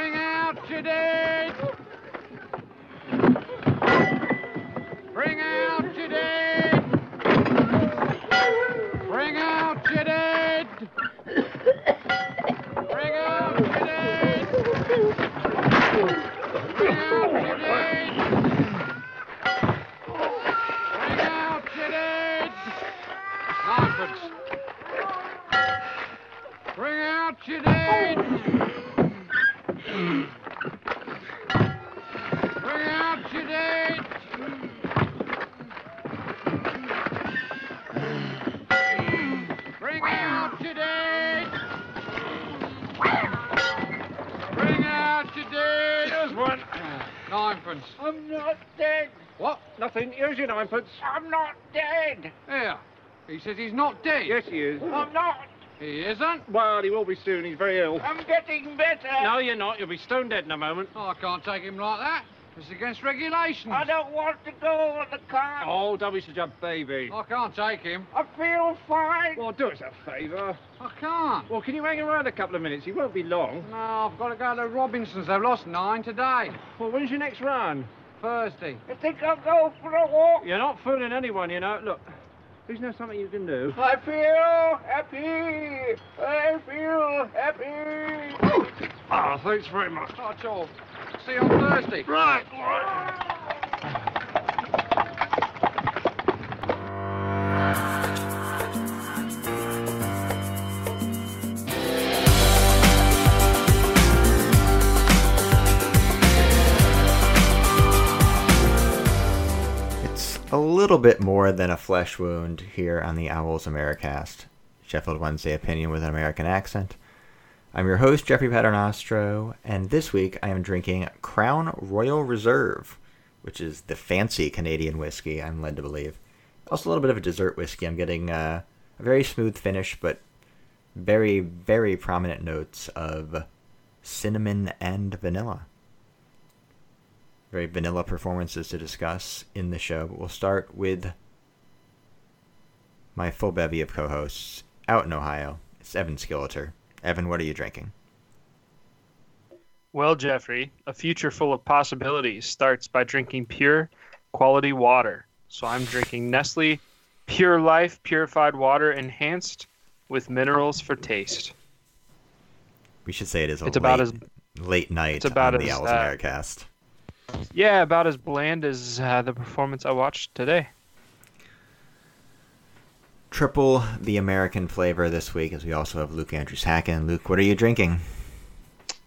Bring out your dead! Bring out your dead! Bring out your dead! Bring out your dead! Bring out your dead! Bring out your dead! Ninepence. Bring out your dead! Ninepence. I'm not dead. What? Nothing. Here's your ninepence. I'm not dead. Here. He says he's not dead. Yes, he is. I'm not. He isn't. Well, he will be soon. He's very ill. I'm getting better. No, you're not. You'll be stone dead in a moment. Oh, I can't take him like that. It's against regulations. I don't want to go on the car. Oh, don't be such a baby. I can't take him. I feel fine. Well, do us a favour. I can't. Well, can you hang around a couple of minutes? He won't be long. No, I've got to go to Robinson's. They've lost nine today. Well, when's your next run? Thursday. I think I'll go for a walk. You're not fooling anyone, you know. Look, there's no something you can do. I feel happy. I feel happy. Ah, thanks very much. That's all. See you on Thursday. Right. It's a little bit more than a flesh wound here on the Owls Americast, Sheffield Wednesday opinion with an American accent. I'm your host, Jeffrey Paternostro, and this week I am drinking Crown Royal Reserve, which is the fancy Canadian whiskey, I'm led to believe. Also, a little bit of a dessert whiskey. I'm getting uh, a very smooth finish, but very, very prominent notes of cinnamon and vanilla very vanilla performances to discuss in the show, but we'll start with my full bevy of co-hosts out in Ohio. It's Evan Skilleter. Evan, what are you drinking? Well, Jeffrey, a future full of possibilities starts by drinking pure, quality water. So I'm drinking Nestle Pure Life purified water enhanced with minerals for taste. We should say it is a It's late, about as- late night it's about on the as, Owls uh, Americast. Yeah, about as bland as uh, the performance I watched today. Triple the American flavor this week, as we also have Luke Andrews Hacken. Luke, what are you drinking?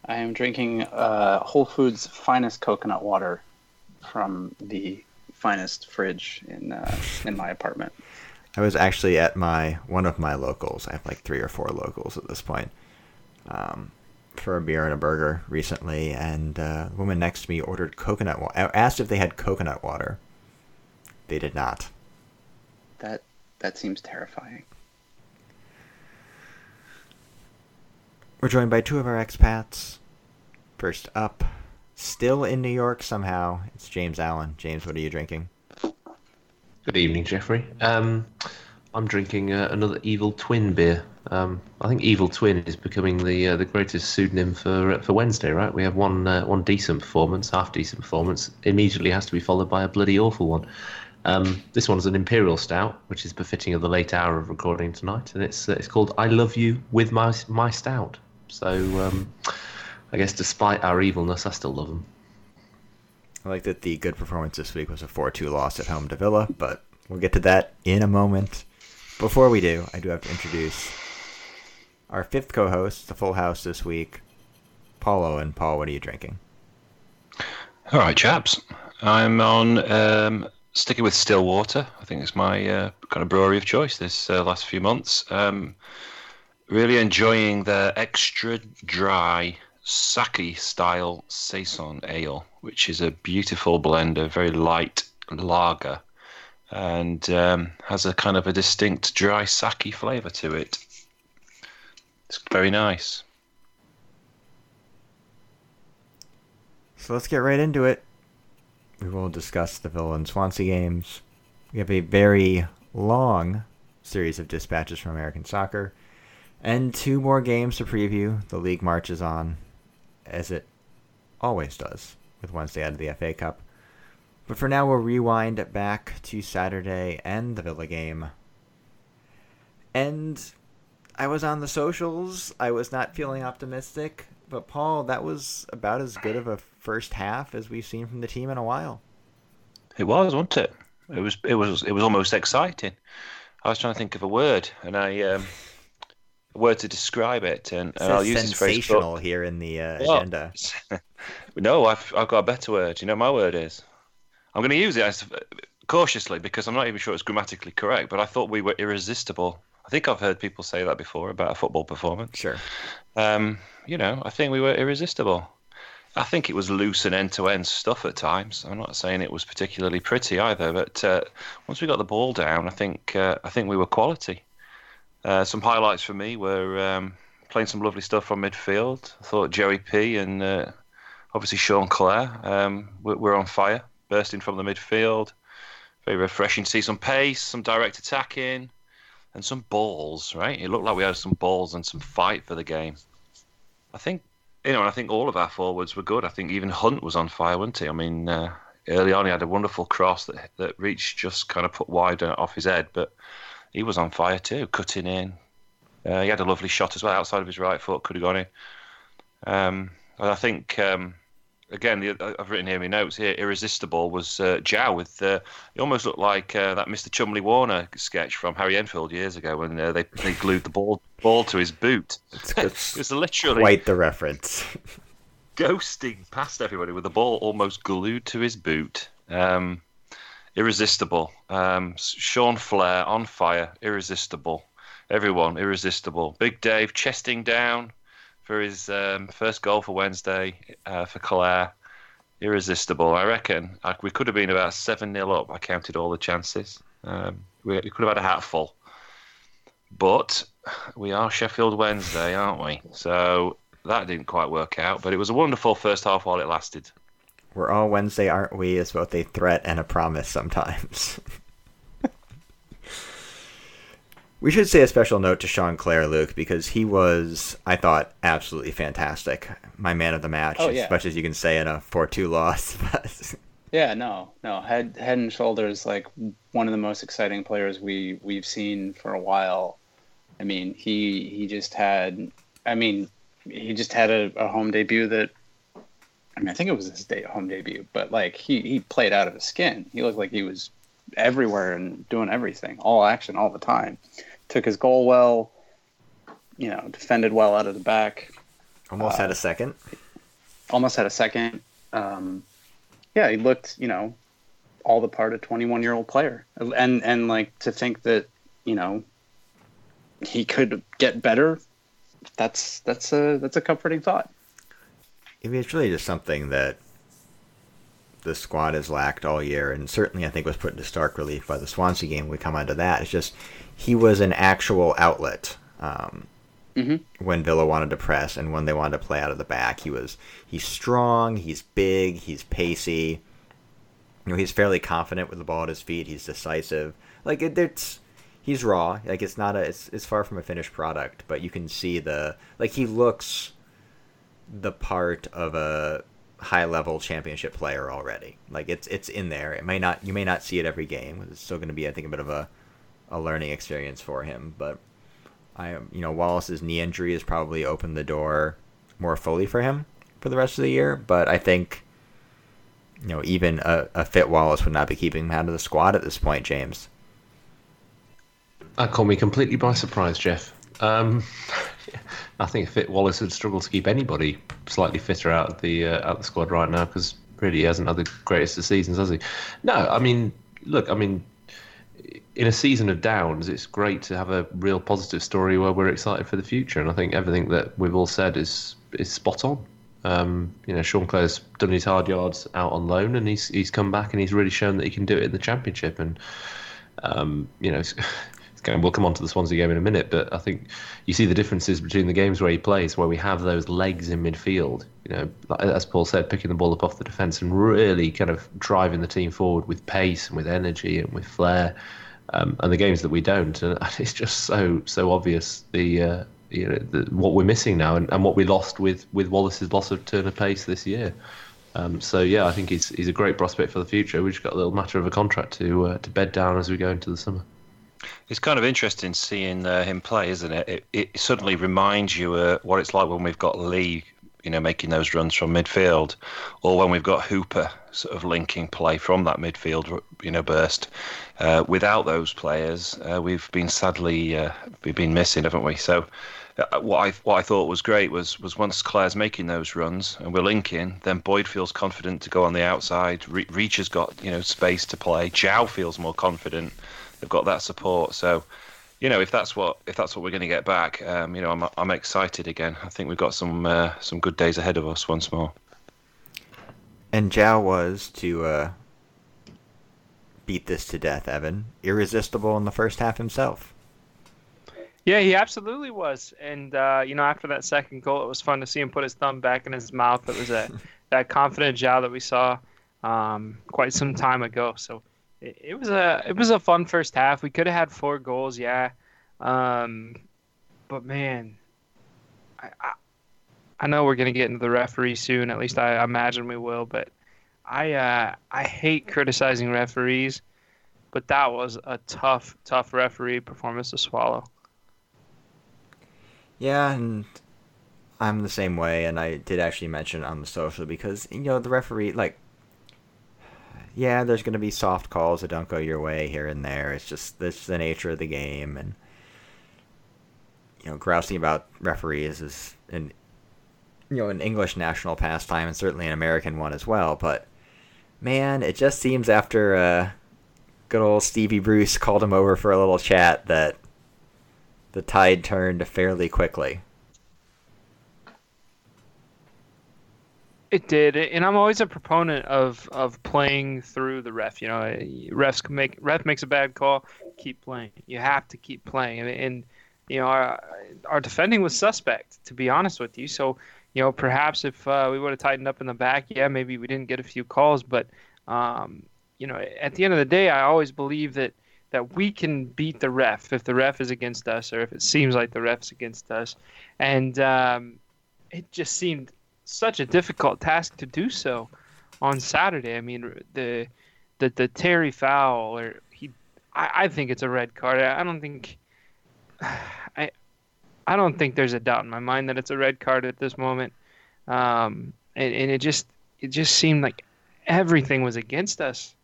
I am drinking uh, Whole Foods finest coconut water from the finest fridge in uh, in my apartment. I was actually at my one of my locals. I have like three or four locals at this point. Um, for a beer and a burger recently, and uh, the woman next to me ordered coconut water. I asked if they had coconut water. They did not. That that seems terrifying. We're joined by two of our expats. First up, still in New York somehow, it's James Allen. James, what are you drinking? Good evening, Jeffrey. Um, I'm drinking uh, another Evil Twin beer. Um, I think Evil Twin is becoming the uh, the greatest pseudonym for uh, for Wednesday, right? We have one uh, one decent performance, half decent performance, immediately has to be followed by a bloody awful one. Um, this one's an imperial stout, which is befitting of the late hour of recording tonight, and it's uh, it's called "I Love You with My My Stout." So um, I guess despite our evilness, I still love them. I like that the good performance this week was a 4 2 loss at home to Villa, but we'll get to that in a moment. Before we do, I do have to introduce our fifth co host, the full house this week, Paul Owen. Paul, what are you drinking? All right, chaps. I'm on um, sticking with Stillwater. I think it's my uh, kind of brewery of choice this uh, last few months. Um, really enjoying the extra dry sake style saison ale, which is a beautiful blend of very light lager and um, has a kind of a distinct dry sake flavour to it. It's very nice. So let's get right into it. We will discuss the Villa and Swansea games. We have a very long series of dispatches from American soccer, and two more games to preview. The league marches on as it always does with Wednesday out of the FA Cup. But for now, we'll rewind back to Saturday and the Villa game. And I was on the socials. I was not feeling optimistic. But, Paul, that was about as good of a first half as we've seen from the team in a while. It was, wasn't it? It was. It was. It was almost exciting. I was trying to think of a word, and I um, a word to describe it, and, It and I'll use this phrase. sensational here in the uh, Well, agenda. no, I've I've got a better word. You know, my word is. I'm going to use it as, cautiously because I'm not even sure it's grammatically correct. But I thought we were irresistible. I think I've heard people say that before about a football performance. Sure. Um, you know, I think we were irresistible. I think it was loose and end-to-end stuff at times. I'm not saying it was particularly pretty either, but uh, once we got the ball down, I think uh, I think we were quality. Uh, some highlights for me were um, playing some lovely stuff from midfield. I thought Joey P and uh, obviously Sean Clare um, were, were on fire, bursting from the midfield. Very refreshing to see some pace, some direct attacking, and some balls. Right, it looked like we had some balls and some fight for the game. I think you know, I think all of our forwards were good. I think even Hunt was on fire, wasn't he? I mean, uh, early on he had a wonderful cross that that reached just kind of put wide off his head, but he was on fire too, cutting in. Uh, he had a lovely shot as well outside of his right foot, could have gone in. Um, and I think um, again, the, I've written here in my notes here. Irresistible was uh, Jow with. Uh, he almost looked like uh, that Mr. Cholmondley-Warner sketch from Harry Enfield years ago when uh, they they glued the ball ball to his boot. It's it was literally quite the reference. ghosting past everybody with the ball almost glued to his boot. Um, irresistible. Um, Sean Flair on fire. Irresistible. Everyone irresistible. Big Dave chesting down for his um, first goal for Wednesday uh, for Clare. Irresistible. I reckon we could have been about 7 0 up. I counted all the chances. Um, we, we could have had a hatful. But we are Sheffield Wednesday, aren't we? So that didn't quite work out. But it was a wonderful first half while it lasted. We're all Wednesday, aren't we? Is both a threat and a promise sometimes. we should say a special note to Sean Clare, Luke, because he was, I thought, absolutely fantastic. My man of the match, Oh, yeah. as much as you can say in a 4 2 loss. Yeah, no, no. Head head and shoulders like one of the most exciting players we we've seen for a while. I mean, he he just had I mean, he just had a, a home debut that I mean, I think it was his day, home debut, but like he he played out of his skin. He looked like he was everywhere and doing everything, all action all the time. Took his goal well, you know, defended well out of the back almost had a second. almost had a second. Um, yeah, he looked, you know, all the part of 21 year old player, and and like to think that, you know, he could get better. That's that's a that's a comforting thought. I mean, it's really just something that the squad has lacked all year, and certainly I think was put into stark relief by the Swansea game. We come onto that. It's just he was an actual outlet um, Mhm. when Villa wanted to press and when they wanted to play out of the back. He was he's strong, he's big, he's pacey. You know, he's fairly confident with the ball at his feet. He's decisive. Like it, it's he's raw. Like it's not a it's it's far from a finished product, but you can see the like he looks the part of a high level championship player already. Like it's it's in there. It may not you may not see it every game. It's still going to be I think a bit of a a learning experience for him, but I am you know Wallace's knee injury has probably opened the door more fully for him for the rest of the year, but I think you know even a, a fit Wallace would not be keeping him out of the squad at this point, James. That caught me completely by surprise, Jeff. Um, I think Fit Wallace would struggle to keep anybody slightly fitter out of the uh, out of the squad right now because really he hasn't had the greatest of seasons, has he? No, I mean, look, I mean, in a season of downs, it's great to have a real positive story where we're excited for the future, and I think everything that we've all said is is spot on. Um, you know, Sean Clare's done his hard yards out on loan, and he's he's come back and he's really shown that he can do it in the championship. And um, you know, we'll come on to the Swansea game in a minute, but I think you see the differences between the games where he plays, where we have those legs in midfield. You know, as Paul said, picking the ball up off the defence and really kind of driving the team forward with pace and with energy and with flair. Um, and the games that we don't, and it's just so so obvious the uh, you know the, what we're missing now and, and what we lost with with Wallace's loss of turn of pace this year. Um, so yeah, I think he's he's a great prospect for the future. We've just got a little matter of a contract to uh, to bed down as we go into the summer. It's kind of interesting seeing uh, him play, isn't it? It, it suddenly reminds you uh, what it's like when we've got Lee, you know, making those runs from midfield, or when we've got Hooper sort of linking play from that midfield, you know, burst. Uh, without those players, uh, we've been sadly uh, we've been missing, haven't we? So. Uh, what I what I thought was great was was once Clare's making those runs and we're linking, then Boyd feels confident to go on the outside. Re- Reach has got you know space to play. Jow feels more confident they've got that support. So, you know, if that's what if that's what we're going to get back, um, you know, I'm I'm excited again. I think we've got some uh, some good days ahead of us once more. And Jow was to uh, beat this to death, Evan. Irresistible in the first half himself. Yeah, he absolutely was. And uh, you know, after that second goal, it was fun to see him put his thumb back in his mouth. It was a, that confident Jow that we saw um, quite some time ago. So it, was a it was a fun first half. We could have had four goals, yeah. Um, but man, I, I, I know we're gonna get into the referee soon. At least I imagine we will. But I uh, I hate criticizing referees, but that was a tough tough referee performance to swallow. Yeah, and I'm the same way, and I did actually mention on the social because you know the referee like. Yeah, there's going to be soft calls that don't go your way here and there. It's just that's the nature of the game, and you know, grousing about referees is an you know an English national pastime and certainly an American one as well. But man, it just seems after uh, good old Stevie Bruce called him over for a little chat that the tide turned fairly quickly. It did, and I'm always a proponent of, of playing through the ref. You know, refs can make ref makes a bad call, keep playing. You have to keep playing, and, and you know our our defending was suspect, to be honest with you. So you know, perhaps if uh, we would have tightened up in the back, yeah, maybe we didn't get a few calls, but um, you know, at the end of the day, I always believe that that we can beat the ref if the ref is against us or if it seems like the ref's against us. And um, it just seemed such a difficult task to do so on Saturday. I mean, the the, the Terry foul, or he, I, I think it's a red card. I don't think, I, I don't think there's a doubt in my mind that it's a red card at this moment. Um, and, and it just it just seemed like everything was against us.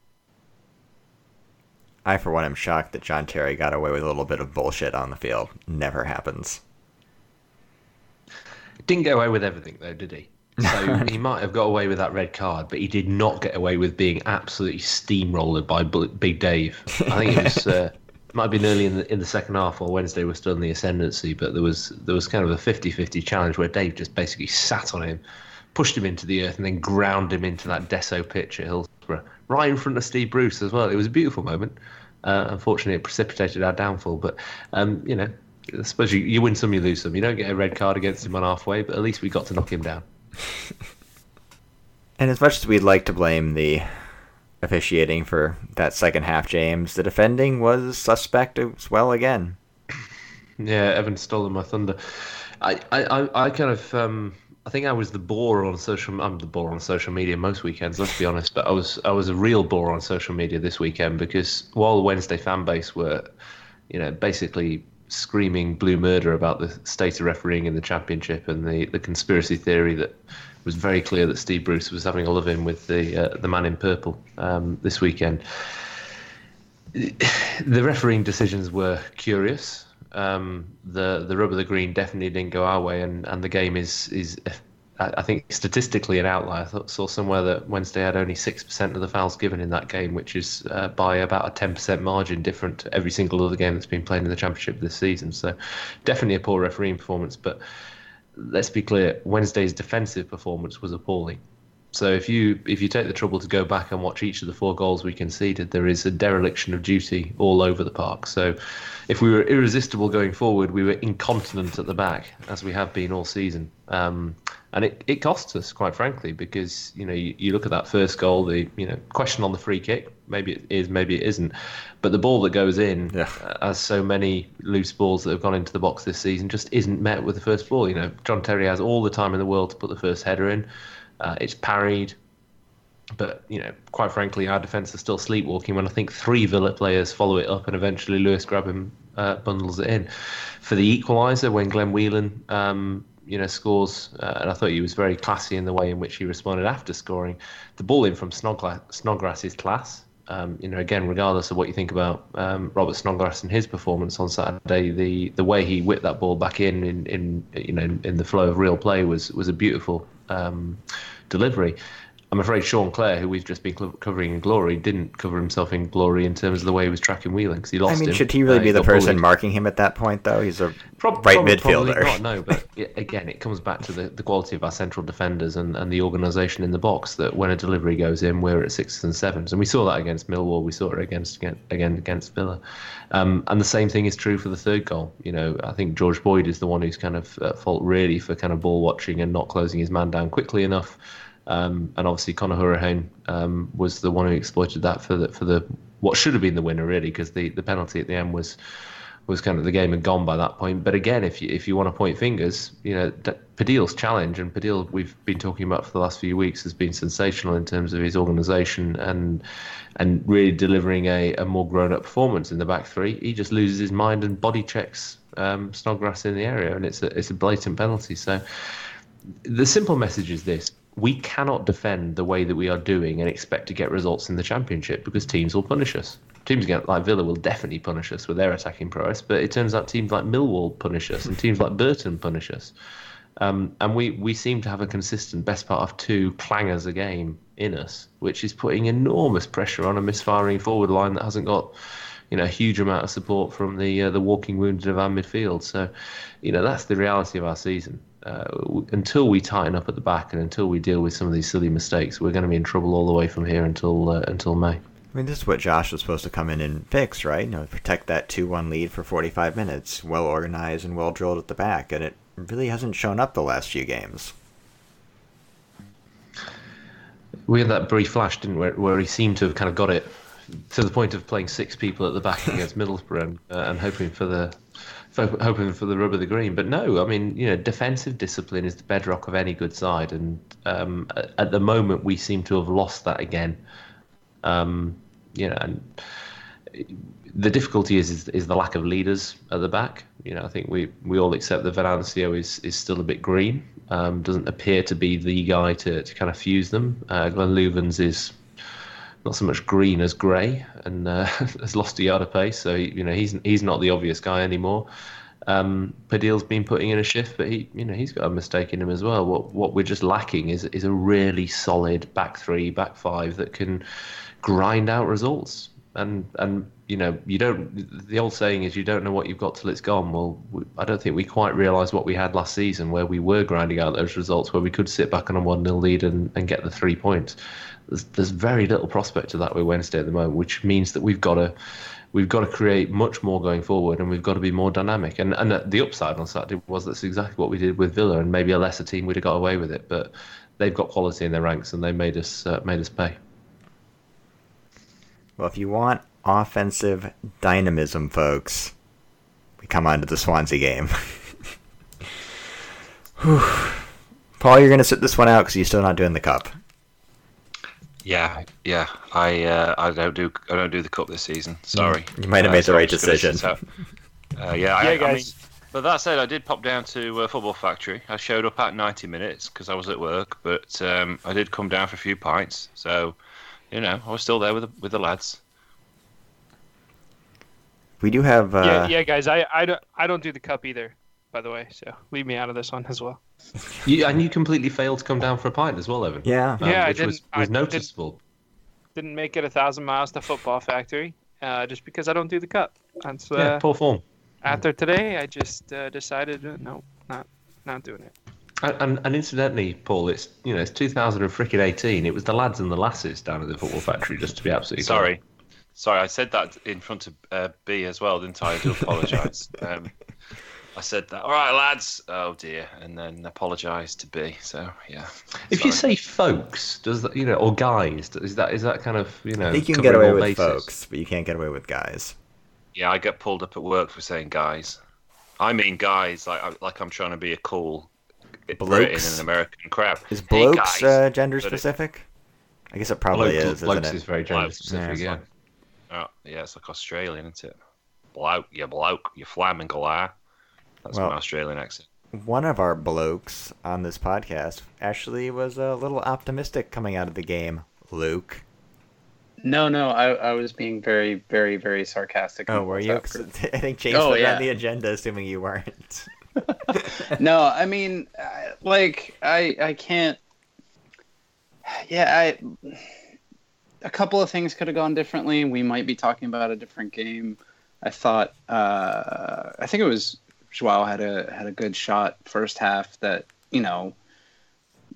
I, for one, am shocked that John Terry got away with a little bit of bullshit on the field. Never happens. Didn't get away with everything, though, did he? So he might have got away with that red card, but he did not get away with being absolutely steamrolled by Big Dave. I think it was. Uh, it might have been early in the, in the second half or Wednesday was still in the ascendancy, but there was there was kind of a 50-50 challenge where Dave just basically sat on him, pushed him into the earth, and then ground him into that Desso pitch at Hillsborough, right in front of Steve Bruce as well. It was a beautiful moment. Uh, unfortunately, it precipitated our downfall. But um, you know, I suppose you, you win some, you lose some. You don't get a red card against him on halfway, but at least we got to knock him down. and as much as we'd like to blame the officiating for that second half, James, the defending was suspect as well again. Yeah, Evan stole my thunder. I, I, I kind of um, I think I was the bore on social. I'm the bore on social media most weekends. Let's be honest, but I was I was a real bore on social media this weekend because while the Wednesday fan base were, you know, basically screaming blue murder about the state of refereeing in the championship and the, the conspiracy theory that was very clear that Steve Bruce was having a love in with the uh, the man in purple um, this weekend. The refereeing decisions were curious. Um, the the rub of the green definitely didn't go our way, and, and the game is is I think statistically an outlier. I saw somewhere that Wednesday had only six percent of the fouls given in that game, which is uh, by about a ten percent margin different to every single other game that's been played in the championship this season. So definitely a poor refereeing performance. But let's be clear, Wednesday's defensive performance was appalling. So if you if you take the trouble to go back and watch each of the four goals we conceded, there is a dereliction of duty all over the park. So if we were irresistible going forward, we were incontinent at the back, as we have been all season. Um, and it, it costs us quite frankly because you know you, you look at that first goal, the you know question on the free kick, maybe it is, maybe it isn't, but the ball that goes in, Yeah. uh, as so many loose balls that have gone into the box this season, just isn't met with the first ball. You know, John Terry has all the time in the world to put the first header in. Uh, it's parried, but you know, quite frankly, our defence is still sleepwalking when I think three Villa players follow it up and eventually Lewis Grabban uh, bundles it in. For the equaliser, when Glenn Whelan, um, you know, scores, uh, and I thought he was very classy in the way in which he responded after scoring. The ball in from Snodgrass, Snodgrass is class. Um, you know, again, regardless of what you think about um, Robert Snodgrass and his performance on Saturday, the, the way he whipped that ball back in, in, in you know, in the flow of real play was was a beautiful um, delivery. I'm afraid Sean Clare, who we've just been covering in glory, didn't cover himself in glory in terms of the way he was tracking Whelan because he lost I mean, him. should he really Uh, be the person bullied. marking him at that point, though? He's a Prob- right prob- midfielder. Probably not, no, but again, it comes back to the, the quality of our central defenders and, and the organisation in the box. That when a delivery goes in, we're at sixes and sevens, and we saw that against Millwall. We saw it against again, again against Villa, um, and the same thing is true for the third goal. You know, I think George Boyd is the one who's kind of at fault really for kind of ball watching and not closing his man down quickly enough. Um, and obviously Conor Hourihane um, was the one who exploited that for the for the what should have been the winner really because the, the penalty at the end was was kind of the game had gone by that point. But again, if you if you want to point fingers, you know Pudil's challenge and Pudil we've been talking about for the last few weeks has been sensational in terms of his organisation and and really delivering a, a more grown up performance in the back three. He just loses his mind and body checks um, Snodgrass in the area, and it's a it's a blatant penalty. So the simple message is this we cannot defend the way that we are doing and expect to get results in the championship because teams will punish us. Teams like Villa will definitely punish us with their attacking prowess, but it turns out teams like Millwall punish us and teams like Burton punish us. Um, and we, we seem to have a consistent best part of two clangers a game in us, which is putting enormous pressure on a misfiring forward line that hasn't got you know a huge amount of support from the uh, the walking wounded of our midfield. So, you know that's the reality of our season. Uh, until we tighten up at the back and until we deal with some of these silly mistakes, we're going to be in trouble all the way from here until uh, until May. I mean, this is what Josh was supposed to come in and fix, right? You know, protect that 2 1 lead for 45 minutes, well organized and well drilled at the back, and it really hasn't shown up the last few games. We had that brief flash, didn't we, where, he seemed to have kind of got it to the point of playing six people at the back against Middlesbrough and, uh, and hoping for the hoping for the rub of the green. But no, I mean, you know, defensive discipline is the bedrock of any good side, and um, at, the moment we seem to have lost that again. Um, you know, and the difficulty is, is is the lack of leaders at the back. You know, I think we, we all accept that Venancio is, is still a bit green. Um, doesn't appear to be the guy to, to kind of fuse them. Uh, Glenn Loovens is not so much green as grey and uh, has lost a yard of pace. So you know he's he's not the obvious guy anymore. Um, Pudil's been putting in a shift, but he you know he's got a mistake in him as well. What what we're just lacking is is a really solid back three, back five that can grind out results. And and you know you don't. The old saying is you don't know what you've got till it's gone. Well, we, I don't think we quite realised what we had last season, where we were grinding out those results, where we could sit back on a one 0 lead and, and get the three points. There's, there's very little prospect of that with Wednesday at the moment, which means that we've got to we've got to create much more going forward, and we've got to be more dynamic. And and the upside on Saturday was that's exactly what we did with Villa, and maybe a lesser team would have got away with it, but they've got quality in their ranks, and they made us uh, made us pay. Well, if you want offensive dynamism, folks, we come on to the Swansea game. Paul, you're going to sit this one out because you're still not doing the cup. Yeah, yeah. I uh, I don't do I don't do the cup this season. Sorry. You might have Uh, made the so right just gonna sit decision. out. Uh, yeah, I, Yeah, I mean, guys. but that said, I did pop down to uh, Football Factory. I showed up at 90 minutes because I was at work, but um, I did come down for a few pints. So, you know, I was still there with the, with the lads. We do have. Uh, yeah, yeah, guys. I, I don't I don't do the cup either. By the way, so leave me out of this one as well. You, and you completely failed to come down for a pint as well, Evan. Yeah. Um, Yeah, I which was, didn't- I was didn't- noticeable. Didn't make it a thousand miles to Football Factory, uh, just because I don't do the cup. And so, yeah, uh, poor form. after today, I just uh, decided uh, no, not not doing it. And, and, and incidentally, Paul, it's you know it's 2000 and freaking 18. It was the lads and the lasses down at the football factory, just to be absolutely clear. Sorry. Sorry, I said that in front of uh, B as well, didn't I? I do apologise. um, I said that. All right, lads. Oh dear, and then apologised to B. So yeah. If you say folks, does that you know, or guys, is that is that kind of you know? I think you can get away with bases? folks, but you can't get away with guys. yeah, I get pulled up at work for saying guys. I mean guys, like I- like I'm trying to be a cool Britain Blokes? in an American crowd. Is Hey, blokes guys. uh, gender specific? I guess it probably Bloke- is, isn't blokes it? is very gender Blokes, specific. yeah, Yeah. it's Oh, yeah, it's like Australian, isn't it? Bloke, you bloke, you flamingo lie. That's Well- my Australian accent. One of our blokes on this podcast actually was a little optimistic coming out of the game. Luke. No, no, I, I was being very, very, very sarcastic. Oh, were you? up 'Cause for- I think James Oh, put it yeah. on the agenda, assuming you weren't. no, I mean, I- like I I can't. Yeah, I. A couple of things could have gone differently. We might be talking about a different game. I thought. Uh, I think it was Joao had a had a good shot first half. That you know.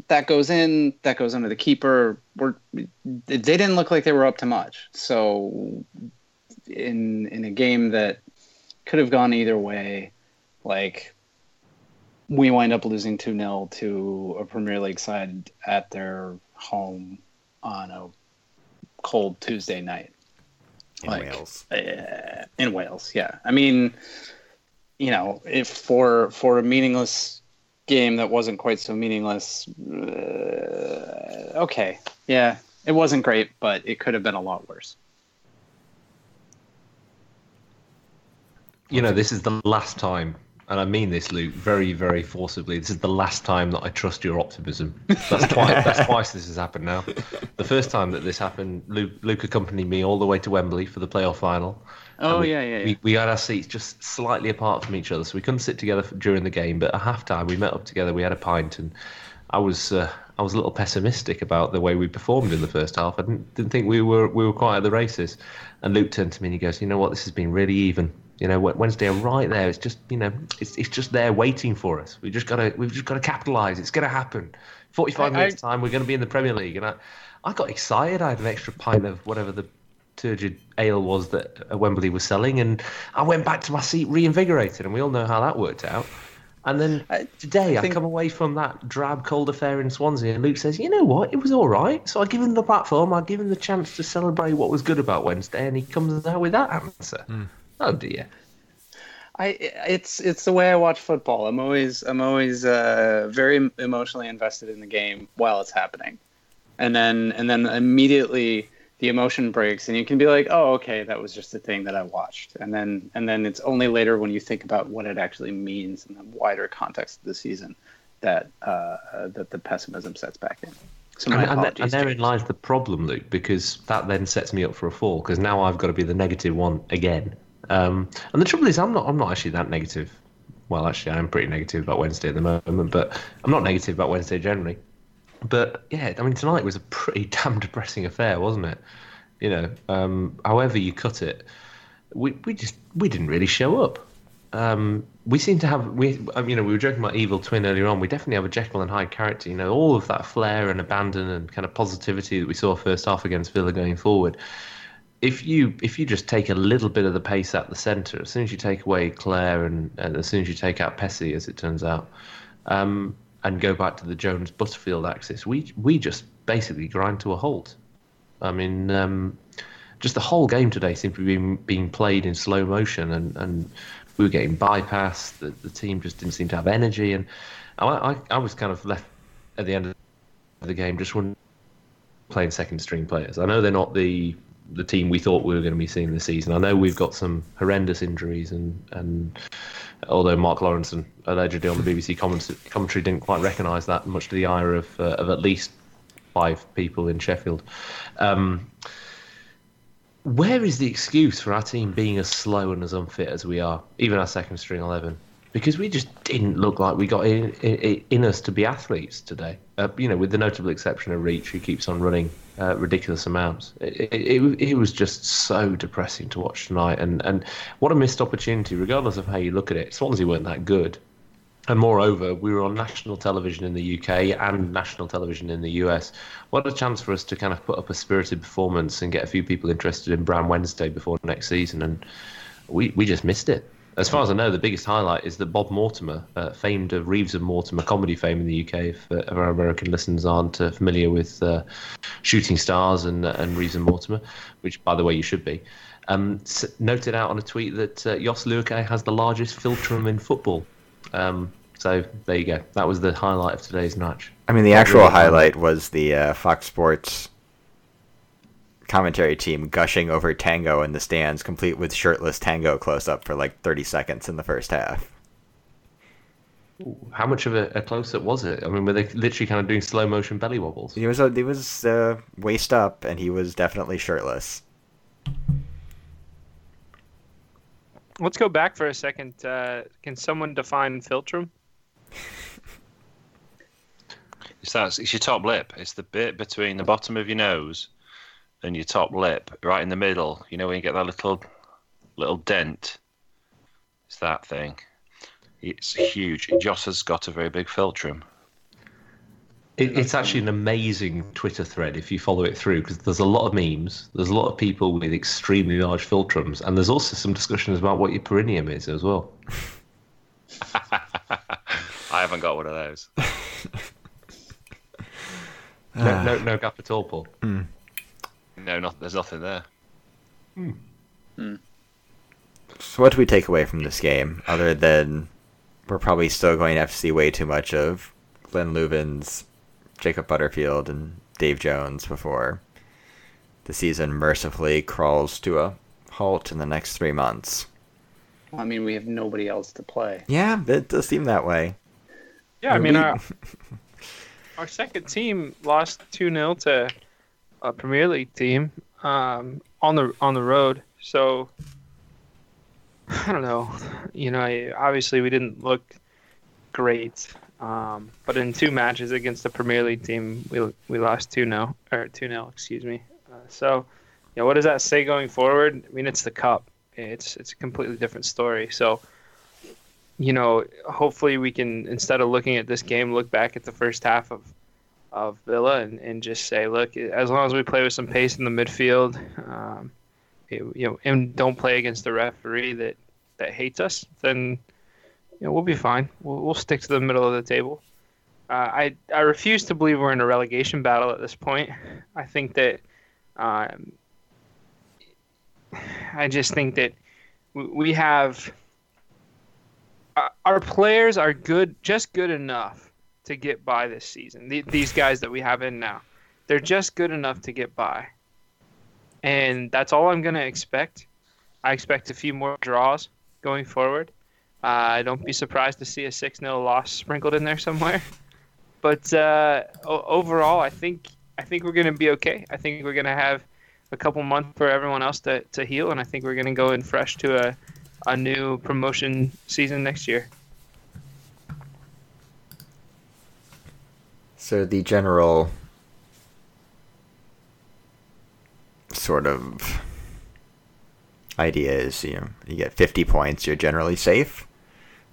That goes in. That goes under the keeper. We're, they didn't look like they were up to much. So, in in a game that could have gone either way, like we wind up losing 2 0 to a Premier League side at their home on a cold Tuesday night In Like- Wales. uh, in Wales. Yeah. I mean, you know, if for for a meaningless game that wasn't quite so meaningless, uh, okay. Yeah. It wasn't great, but it could have been a lot worse. You know, this is the last time, and I mean this, Luke, very, very forcibly. This is the last time that I trust your optimism. That's twice. that's twice this has happened now. The first time that this happened, Luke, Luke accompanied me all the way to Wembley for the playoff final. Oh, we, yeah, yeah, yeah. We, we had our seats just slightly apart from each other, so we couldn't sit together f- during the game. But at halftime, we met up together. We had a pint, and I was uh, I was a little pessimistic about the way we performed in the first half. I didn't, didn't think we were we were quite at the races. And Luke turned to me and he goes, "You know what? This has been really even. You know, Wednesday are right there. It's just you know, it's it's just there waiting for us. We just gotta we've just got to capitalise. It's gonna happen. Forty five minutes I- time, we're going to be in the Premier League." And I, I got excited. I had an extra pint of whatever the turgid ale was that uh, Wembley was selling, and I went back to my seat reinvigorated. And we all know how that worked out. And then I- today, I I, come away from that drab, cold affair in Swansea, and Luke says, "You know what? It was all right." So I give him the platform. I give him the chance to celebrate what was good about Wednesday, and he comes out with that answer. Oh dear. I it's it's the way I watch football. I'm always I'm always uh, very emotionally invested in the game while it's happening, and then and then immediately the emotion breaks, and you can be like, oh, okay, that was just a thing that I watched, and then and then it's only later when you think about what it actually means in the wider context of the season that uh, that the pessimism sets back in. So my And, and, and therein lies the problem, Luke, because that then sets me up for a fall. Because now I've got to be the negative one again. Um, and the trouble is, I'm not. I'm not actually that negative. Well, actually, I am pretty negative about Wednesday at the moment, but I'm not negative about Wednesday generally. But yeah, I mean, tonight was a pretty damn depressing affair, wasn't it? You know, um, however you cut it, we we just we didn't really show up. Um, we seem to have we um, you know we were joking about evil twin earlier on. We definitely have a Jekyll and Hyde character. You know, all of that flair and abandon and kind of positivity that we saw first half against Villa going forward. If you if you just take a little bit of the pace out the centre, as soon as you take away Clare and, and as soon as you take out Pessy, as it turns out, um, and go back to the Jones Butterfield axis, we we just basically grind to a halt. I mean, um, just the whole game today seemed to be being, being played in slow motion, and, and we were getting bypassed. The, the team just didn't seem to have energy, and I, I, I was kind of left at the end of the game just playing second string players. I know they're not the the team we thought we were going to be seeing this season. I know we've got some horrendous injuries, and and although Mark Lawrenson allegedly on the BBC commentary didn't quite recognise that, much to the ire of uh, of at least five people in Sheffield. Um, where is the excuse for our team being as slow and as unfit as we are, even our second string eleven? Because we just didn't look like we got in, in, in us to be athletes today. Uh, you know, with the notable exception of Reach, who keeps on running uh, ridiculous amounts. It, it, it, was just so depressing to watch tonight, and and what a missed opportunity, regardless of how you look at it. Swansea weren't that good. And moreover, we were on national television in the UK and national television in the US. What a chance for us to kind of put up a spirited performance and get a few people interested in Brown Wednesday before next season. And we, we just missed it. As far as I know, the biggest highlight is that Bob Mortimer, uh, famed of Reeves and Mortimer comedy fame in the UK, if, uh, if our American listeners aren't uh, familiar with uh, Shooting Stars and, uh, and Reeves and Mortimer, which, by the way, you should be, um, s- noted out on a tweet that uh, Jos Luhukay has the largest philtrum in football. Um, so there you go. That was the highlight of today's match. I mean, the Not actual really. highlight was the uh, Fox Sports commentary team gushing over Tango in the stands, complete with shirtless Tango close up for like 30 seconds in the first half. How much of a, a close up was it? I mean, were they literally kind of doing slow motion belly wobbles? He was uh, he was uh, waist up, and he was definitely shirtless. Let's go back for a second. Uh, can someone define philtrum? It's that. It's your top lip. It's the bit between the bottom of your nose and your top lip, right in the middle. You know when you get that little, little dent. It's that thing. It's huge. Jos has got a very big philtrum. It, it's actually an amazing Twitter thread if you follow it through because there's a lot of memes, there's a lot of people with extremely large philtrums, and there's also some discussions about what your perineum is as well. I haven't got one of those. No, no, ah. no gap at all, Paul. Hmm. No, not, there's nothing there. Hmm. Hmm. So what do we take away from this game, other than we're probably still going to have to see way too much of Glenn Loovens, Jacob Butterfield, and Dave Jones before the season mercifully crawls to a halt in the next three months? I mean, we have nobody else to play. Yeah, it does seem that way. Yeah, I mean, We- our, our second team lost 2 0 to a Premier League team um, on the on the road. So, I don't know. You know, obviously we didn't look great. Um, but in two matches against the Premier League team, we we lost 2 0, or 2 0, excuse me. Uh, so, you know, what does that say going forward? I mean, it's the Cup. It's, it's a completely different story. So, you know, hopefully we can instead of looking at this game, look back at the first half of of Villa and, and just say, look, as long as we play with some pace in the midfield, um, you you know, and don't play against the referee that that hates us, then you know we'll be fine. We'll, we'll stick to the middle of the table. Uh, I I refuse to believe we're in a relegation battle at this point. I think that. Um, I just think that we- have our- our players are good, just good enough to get by this season. The, these guys that we have in now, they're just good enough to get by, and that's all I'm gonna expect. I expect a few more draws going forward. Uh, I don't be surprised to see a six 0 loss sprinkled in there somewhere. But uh, overall, I think I think we're gonna be okay. I think we're gonna have a couple months for everyone else to, to heal, and I think we're gonna go in fresh to a a new promotion season next year. So the general sort of idea is you know you get 50 points you're generally safe.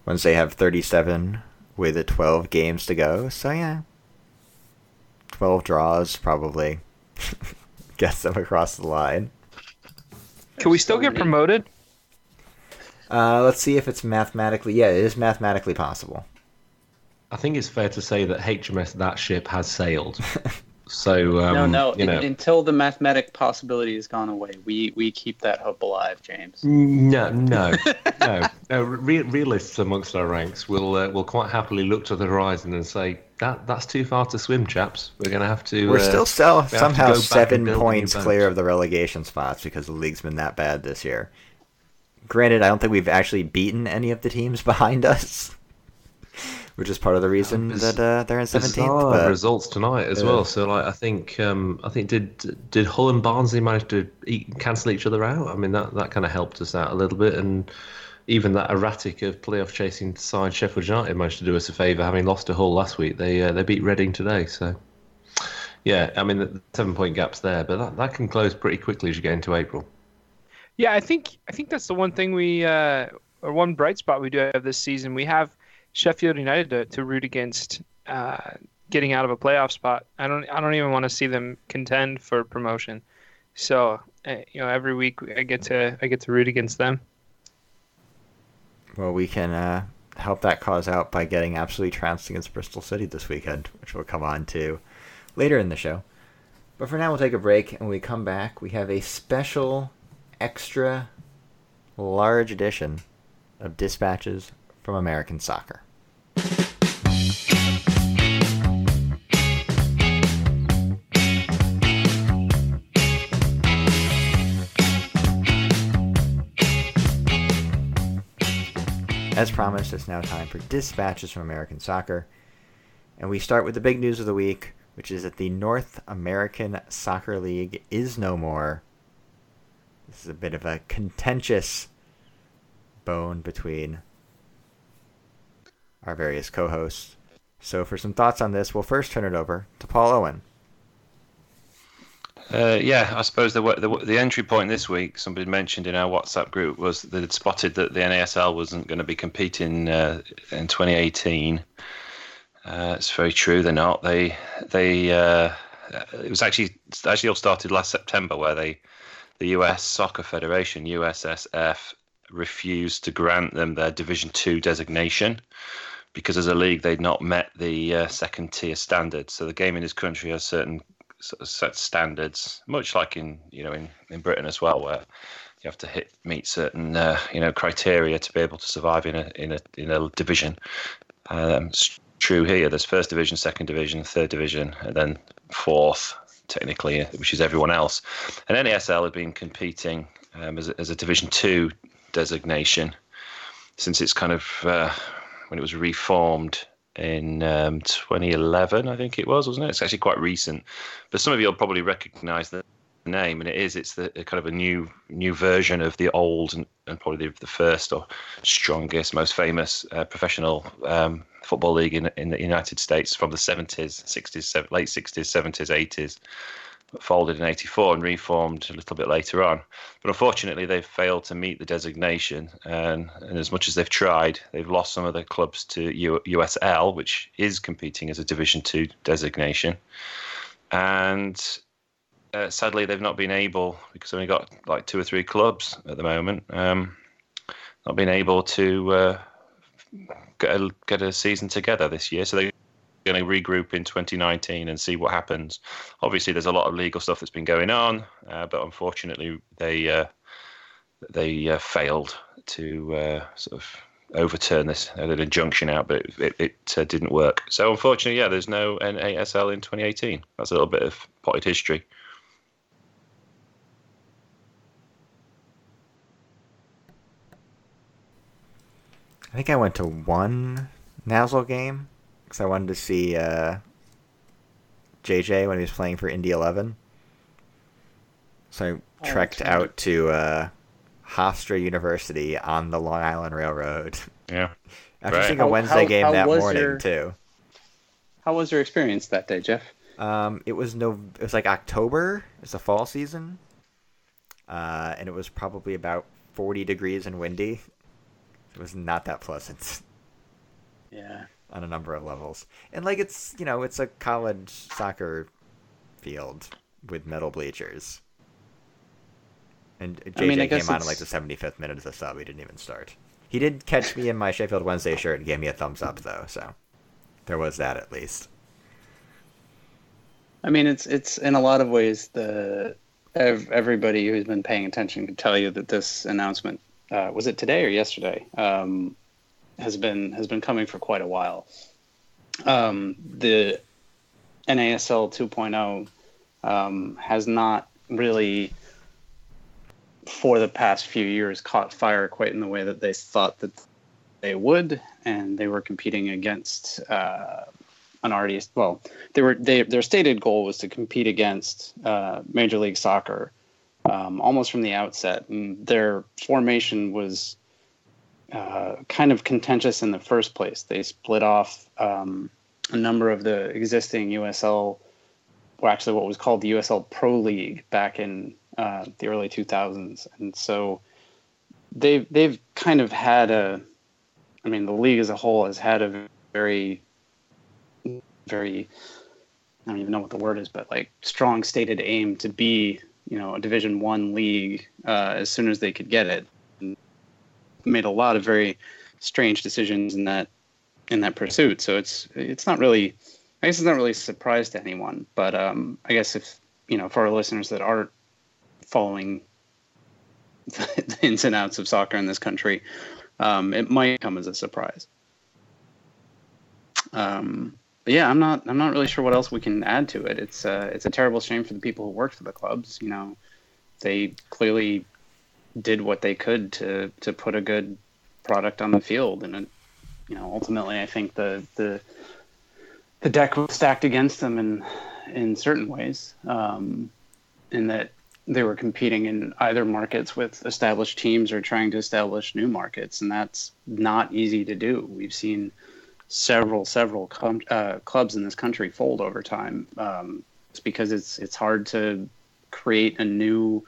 Once they have 37 with the 12 games to go so yeah. 12 draws probably. Gets them across the line. Can we still get promoted? uh, let's see if it's mathematically yeah it is mathematically possible I think it's fair to say that HMS that ship has sailed. So um, no, no. you know, un- until the mathematic possibility has gone away, we we keep that hope alive, James. No, no, no, no. Re- realists amongst our ranks will uh, will quite happily look to the horizon and say that that's too far to swim, chaps. We're going to have to. we're uh, still still to somehow go back and seven points clear of the relegation spots because the league's been that bad this year. Granted, I don't think we've actually beaten any of the teams behind us, which is part of the reason biz- that uh, they're in seventeenth. Bizarre But results tonight as Yeah. well. So like, I think um, I think did did Hull and Barnsley manage to eat, cancel each other out? I mean that that kind of helped us out a little bit, and even that erratic of playoff chasing side Sheffield United managed to do us a favour, having lost to Hull last week. They uh, they beat Reading today, so. Yeah, I mean the seven point gaps there, but that, that can close pretty quickly as you get into April. Yeah, I think I think that's the one thing we uh, or one bright spot we do have this season. We have Sheffield United to, root against uh, getting out of a playoff spot. I don't I don't even want to see them contend for promotion. So uh, you know, every week I get to I get to root against them. Well, we can uh, help that cause out by getting absolutely trounced against Bristol City this weekend, which we'll come on to later in the show. But for now, we'll take a break, and when we come back, we have a special, extra, large edition of Dispatches from American Soccer. As promised, it's now time for dispatches from American soccer. And we start with the big news of the week, which is that the North American Soccer League is no more. This is a bit of a contentious bone between our various co hosts. So, for some thoughts on this, we'll first turn it over to Paul Owen. Uh, yeah, I suppose the, the the entry point this week, somebody mentioned in our WhatsApp group, was that they'd spotted that the NASL wasn't going to be competing uh, in 2018. Uh, it's very true. They're not. They they uh, it was actually actually all started last September, where they the U.S. Soccer Federation (USSF) refused to grant them their Division Two designation because as a league they'd not met the uh, second tier standards. So the game in this country has certain sort of set standards, much like in you know in, in Britain as well, where you have to hit meet certain uh, you know criteria to be able to survive in a in a in a division. Um, it's true here. There's first division, second division, third division, and then fourth technically, which is everyone else. And NASL had been competing um, as, a, as a Division Two designation since it's kind of uh, when it was reformed in um, 2011, I think it was, wasn't it? It's actually quite recent, but some of you will probably recognise the name, and it is. It's the kind of a new new version of the old and, and probably the, the, first or strongest, most famous uh, professional um, football league in in the United States from the 70s, 60s, late 60s, 70s, 80s folded in 84 and reformed a little bit later on. But unfortunately, they've failed to meet the designation. And, and as much as they've tried, they've lost some of their clubs to U- USL, which is competing as a Division Two designation. And uh, sadly, they've not been able, because they've only got like two or three clubs at the moment, um, not been able to uh, get, a, get a season together this year. So they going to regroup in 2019 and see what happens. Obviously, there's a lot of legal stuff that's been going on, uh, but unfortunately, they uh, they uh, failed to uh, sort of overturn this. They had an injunction out, but it, it, it uh, didn't work. So, unfortunately, yeah, there's no NASL in 2018. That's a little bit of potted history. I think I went to one NASL game because I wanted to see uh, JJ when he was playing for Indy 11. So I oh, trekked out to uh, Hofstra University on the Long Island Railroad. Yeah. After right. seeing a Wednesday how, game how that morning your, too. How was your experience that day, Jeff? Um, it was no, it was like October. It's the fall season, uh, and it was probably about forty degrees and windy. It was not that pleasant. Yeah on a number of levels. And like it's you know it's a college soccer field with metal bleachers. And JJ I mean, I came on in like the 75th minute as a sub. He didn't even start. He did catch me in my Sheffield Wednesday shirt and gave me a thumbs up though, so there was that at least. I mean, it's it's in a lot of ways the everybody who's been paying attention can tell you that this announcement uh, was it today or yesterday um, has been has been coming for quite a while. Um, the NASL 2.0 um, has not really, for the past few years, caught fire quite in the way that they thought that they would, and they were competing against uh, an already well, they were they, their stated goal was to compete against uh, Major League Soccer um, almost from the outset. And their formation was uh, kind of contentious in the first place. They split off um, a number of the existing USL, or actually what was called the USL Pro League back in uh, the early 2000s, and so they've they've kind of had a, I mean, the league as a whole has had a very, very, I don't even know what the word is, but like strong stated aim to be, you know, a Division One league uh, as soon as they could get it made a lot of very strange decisions in that in that pursuit. So it's it's not really, I guess it's not really a surprise to anyone. But um, I guess if you know, for our listeners that aren't following the, the ins and outs of soccer in this country, um, it might come as a surprise. Um, but yeah, I'm not I'm not really sure what else we can add to it. It's uh, it's a terrible shame for the people who work for the clubs. You know, they clearly did what they could to to put a good product on the field, and it, you know, ultimately, I think the the the deck was stacked against them in in certain ways, um, in that they were competing in either markets with established teams or trying to establish new markets, and that's not easy to do. We've seen several several com- uh, clubs in this country fold over time. Um, it's because it's it's hard to create a new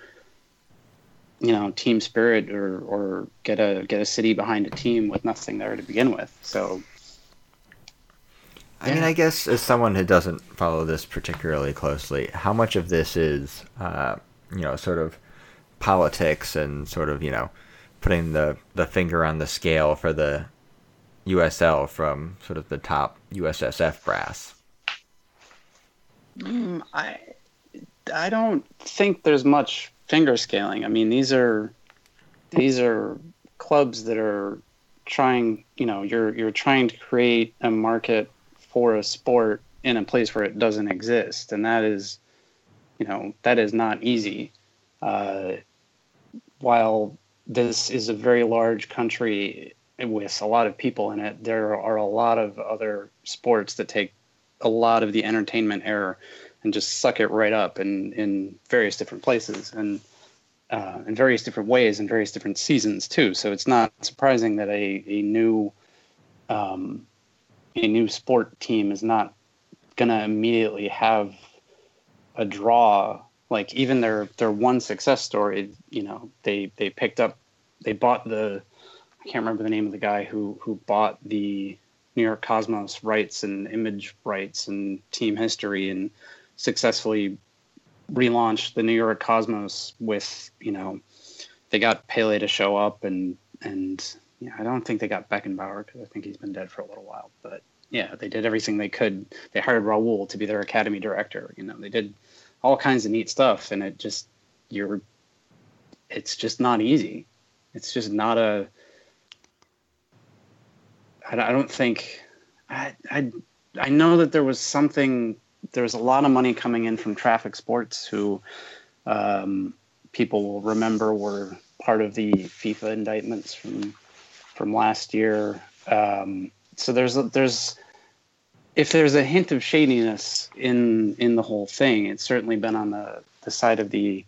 you know team spirit or or get a get a city behind a team with nothing there to begin with. So I mean, I guess as someone who doesn't follow this particularly closely, how much of this is, uh, you know, sort of politics and sort of, you know, putting the, the finger on the scale for the USL from sort of the top USSF brass? Mm, I I don't think there's much finger scaling. I mean, these are these are clubs that are trying. You know, you're you're trying to create a market for a sport in a place where it doesn't exist, and that is, you know, that is not easy. Uh, while this is a very large country with a lot of people in it, there are a lot of other sports that take a lot of the entertainment air and just suck it right up in, in various different places and uh, in various different ways and various different seasons too. So it's not surprising that a, a new um, a new sport team is not gonna immediately have a draw. Like even their their one success story, you know, they they picked up, they bought the I can't remember the name of the guy who who bought the New York Cosmos rights and image rights and team history and successfully relaunched the New York Cosmos with you know they got Pele to show up and and yeah, I don't think they got Beckenbauer because I think he's been dead for a little while. But yeah, they did everything they could. They hired Raul to be their academy director. You know, they did all kinds of neat stuff, and it just you're. It's just not easy. It's just not a. I don't think. I, I I know that there was something. There was a lot of money coming in from Traffic Sports, who um, people will remember were part of the FIFA indictments from from last year. Um, so there's there's if there's a hint of shadiness in in the whole thing, it's certainly been on the the side of the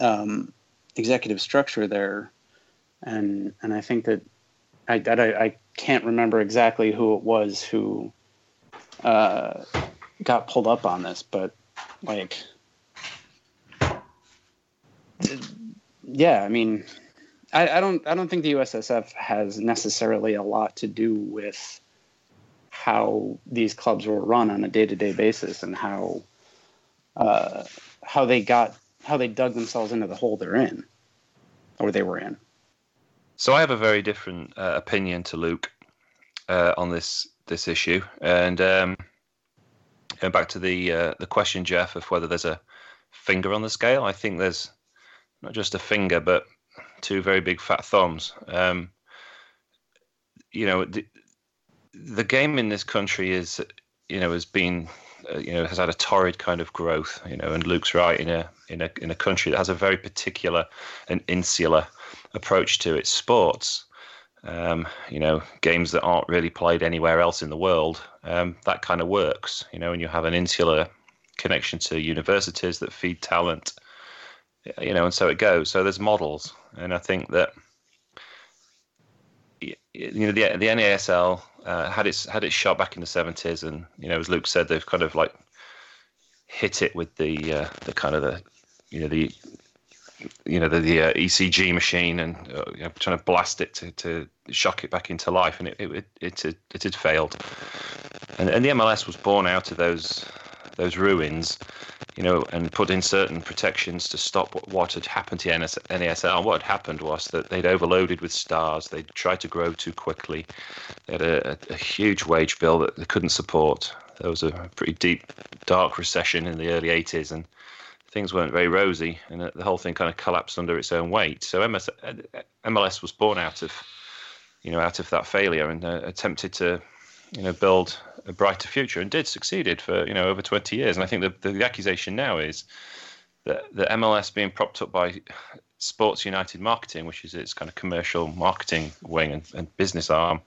um, executive structure there, and and I think that I I, I can't remember exactly who it was who uh, got pulled up on this, but like yeah, I mean I, I don't I don't think the USSF has necessarily a lot to do with how these clubs were run on a day to day basis and how uh, how they got how they dug themselves into the hole they're in or they were in. So I have a very different uh, opinion to Luke uh, on this this issue, and um, going back to the uh, the question, Jeff, of whether there's a finger on the scale. I think there's not just a finger, but two very big fat thumbs. Um, you know, the, the game in this country is, you know, has been, uh, you know, has had a torrid kind of growth. You know, and Luke's right in a in a in a country that has a very particular and insular approach to its sports. Um, you know, games that aren't really played anywhere else in the world. Um, that kind of works. You know, and you have an insular connection to universities that feed talent you know, and so it goes. So there's models, and I think that you know the the NASL uh, had its had its shot back in the 70s, and you know, as Luke said, they've kind of like hit it with the uh, the kind of the you know the you know the, the uh, ECG machine and uh, you know, trying to blast it to, to shock it back into life, and it it it, it, it had failed. And, and the MLS was born out of those those ruins, you know, and put in certain protections to stop what, what had happened to NS, NASL. What had happened was that they'd overloaded with stars. they'd tried to grow too quickly. They had a, a, a huge wage bill that they couldn't support. There was a pretty deep, dark recession in the early 80s, and things weren't very rosy, and the whole thing kind of collapsed under its own weight. So MS, MLS was born out of, you know, out of that failure and uh, attempted to, you know, build a brighter future and did succeeded for you know over 20 years. And I think the, the, the accusation now is that the MLS being propped up by Sports United Marketing, which is its kind of commercial marketing wing and, and business arm,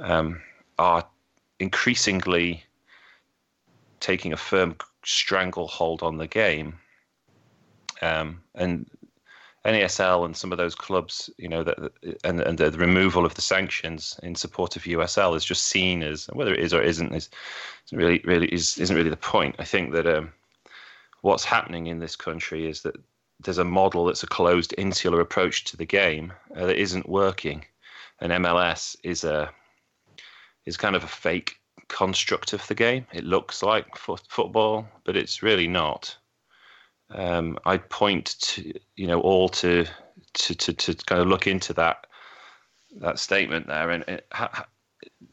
um, are increasingly taking a firm stranglehold on the game. Um, and NASL and some of those clubs, you know, that and and the removal of the sanctions in support of USL is just seen as whether it is or isn't is isn't really really is isn't really the point. I think that um, what's happening in this country is that there's a model that's a closed insular approach to the game uh, that isn't working, and MLS is a is kind of a fake construct of the game. It looks like fo- football, but it's really not um, I'd point to you know all to to to, to kind of look into that that statement there and it, ha,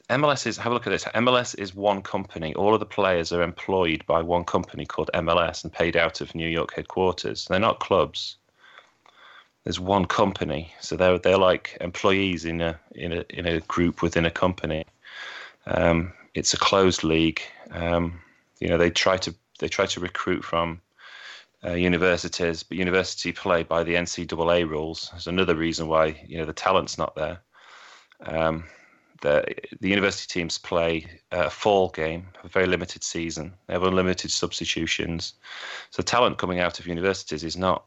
MLS is have a look at this. MLS is one company. All of the players are employed by one company called MLS and paid out of New York headquarters. They're not clubs. There's one company, so they're they're like employees in a in a in a group within a company. Um, it's a closed league. Um, you know they try to they try to recruit from uh, universities, but university play by the NCAA rules. is another reason why you know the talent's not there. Um, the the university teams play a fall game, a very limited season. They have unlimited substitutions, so talent coming out of universities is not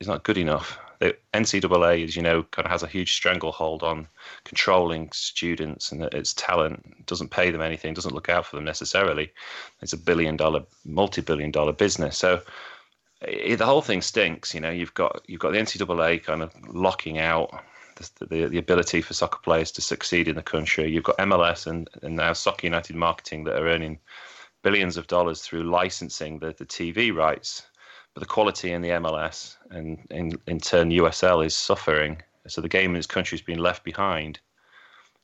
is not good enough. The NCAA, as you know, kind of has a huge stranglehold on controlling students and that its talent. Doesn't pay them anything, doesn't look out for them necessarily. It's a billion dollar, multi billion dollar business. So it, the whole thing stinks. You know, you've got you've got the NCAA kind of locking out the, the, the ability for soccer players to succeed in the country. You've got MLS and, and now Soccer United Marketing that are earning billions of dollars through licensing the, the TV rights. But the quality in the MLS and in, in turn USL is suffering. So the game in this country has been left behind.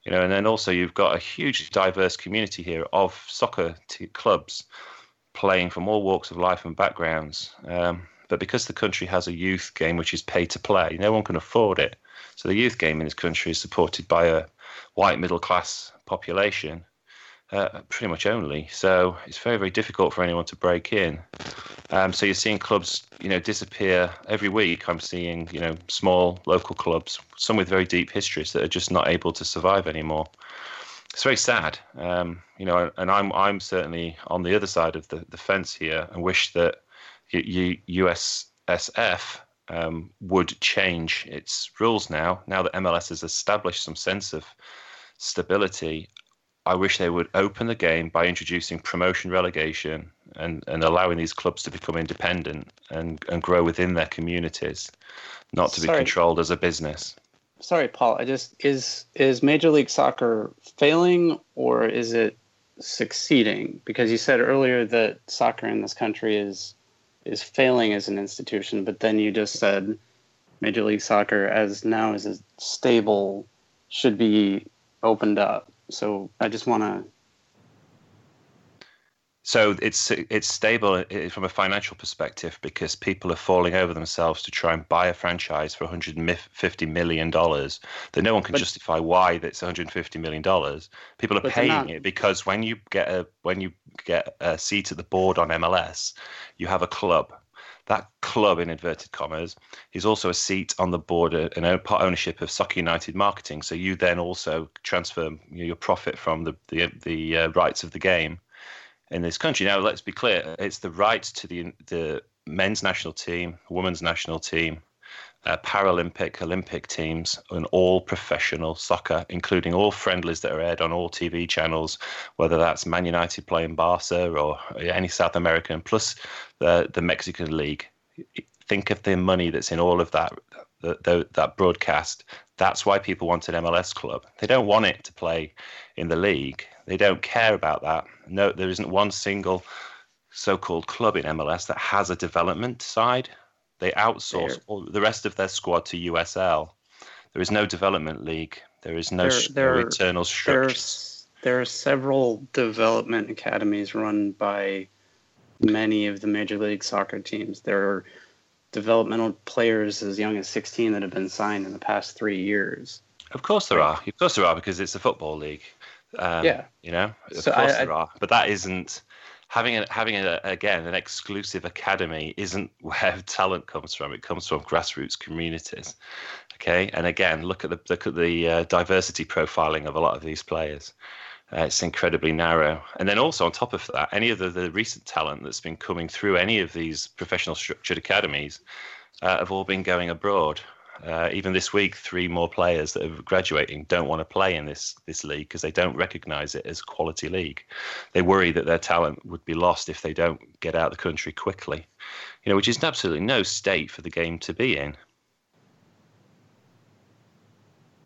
You know, and then also you've got a huge diverse community here of soccer t- clubs playing from all walks of life and backgrounds. Um, but because the country has a youth game which is pay to play, no one can afford it. So the youth game in this country is supported by a white middle class population, uh, pretty much only. So it's very very difficult for anyone to break in. Um, so you're seeing clubs, you know, disappear every week. I'm seeing, you know, small local clubs, some with very deep histories that are just not able to survive anymore it's very sad, um, you know, and I'm I'm certainly on the other side of the, the fence here, and wish that USSF um, would change its rules now. Now that MLS has established some sense of stability, I wish they would open the game by introducing promotion relegation and, and allowing these clubs to become independent and, and grow within their communities, not to be controlled as a business sorry, Paul. I just is is Major League Soccer failing or is it succeeding? Because you said earlier that soccer in this country is is failing as an institution, but then you just said Major League Soccer as now is a stable should be opened up. So I just want to so it's it's stable from a financial perspective because people are falling over themselves to try and buy a franchise for 150 million dollars that no one can But- justify why that's 150 million dollars. People are paying not- it because when you get a when you get a seat at the board on MLS you have a club. That club in inverted commas is also a seat on the board uh, and part ownership of Soccer United Marketing. So you then also transfer your profit from the the, the uh, rights of the game in this country. Now, let's be clear: it's the rights to the the men's national team, women's national team, uh, Paralympic, Olympic teams, and all professional soccer, including all friendlies that are aired on all TV channels, whether that's Man United playing Barca or any South American, plus the the Mexican league. Think of the money that's in all of that the, that broadcast. That's why people want an MLS club. They don't want it to play in the league. They don't care about that. No, there isn't one single so-called club in MLS that has a development side. They outsource all, the rest of their squad to USL. There is no development league. There is no, There- sh- there- no internal structures. There's there are several development academies run by many of the major league soccer teams. There are developmental players as young as 16 that have been signed in the past three years. Of course there are. Of course there are because it's a football league. Um, Yeah. You know, of So course I- I- there are. But that isn't having a, having a, again an exclusive academy isn't where talent comes from. It comes from grassroots communities. Okay, and again, look at the look at the uh, diversity profiling of a lot of these players. Uh, it's incredibly narrow. And then also on top of that, any of the, the recent talent that's been coming through any of these professional structured academies uh, have all been going abroad. Uh, even this week, three more players that are graduating don't want to play in this this league because they don't recognise it as quality league. They worry that their talent would be lost if they don't get out of the country quickly. You know, which is absolutely no state for the game to be in.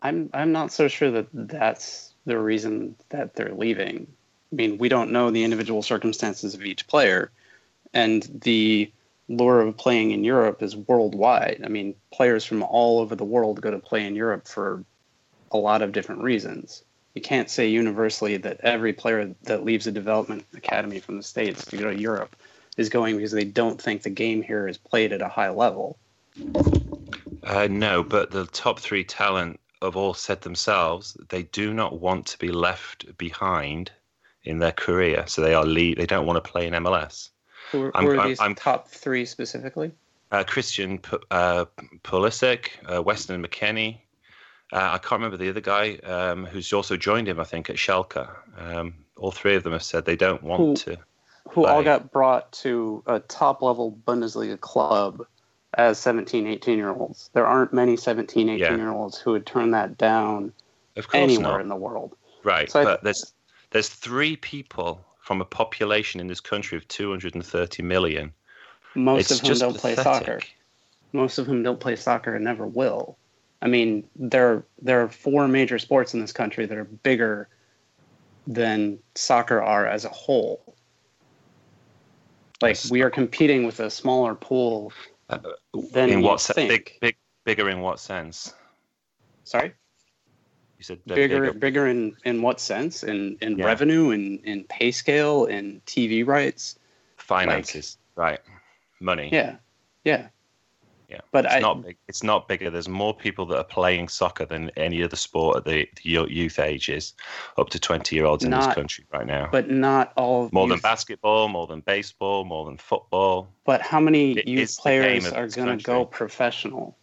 I'm I'm not so sure that that's the reason that they're leaving. I mean, we don't know the individual circumstances of each player, and the lure of playing in Europe is worldwide. I mean, players from all over the world go to play in Europe for a lot of different reasons. You can't say universally that every player that leaves a development academy from the states to go to Europe is going because they don't think the game here is played at a high level. Uh, no, but the top three talent have all said themselves they do not want to be left behind in their career, so they are le- they don't want to play in MLS. Who I'm- who are these I'm- top three specifically? uh, Christian P- uh, Pulisic, uh, Weston McKennie. Uh, I can't remember the other guy um, who's also joined him. I think at Schalke. Um, all three of them have said they don't want Who- to. who all got brought to a top level Bundesliga club as 17, 18 year olds. There aren't many 17, 18 Yeah. year olds who would turn that down Of course anywhere not. in the world. Right, So but there's there's three people from a population in this country of 230 million. Most it's of whom don't play soccer. Most of whom don't play soccer and never will. I mean, there there are four major sports in this country that are bigger than soccer are as a whole. Like we are competing with a smaller pool Uh, than in you what sense? Big, big, bigger in what sense? Sorry. You said they're bigger bigger in in what sense in in Yeah. revenue in in pay scale in tv rights finances, right? Money. yeah yeah Yeah, but It's i not big. It's not bigger. There's more people that are playing soccer than any other sport at the, the yo- youth ages, up to 20 year olds in this country right now. but not all more than basketball, more than baseball, more than football. but how many It youth is the game players are going to go professional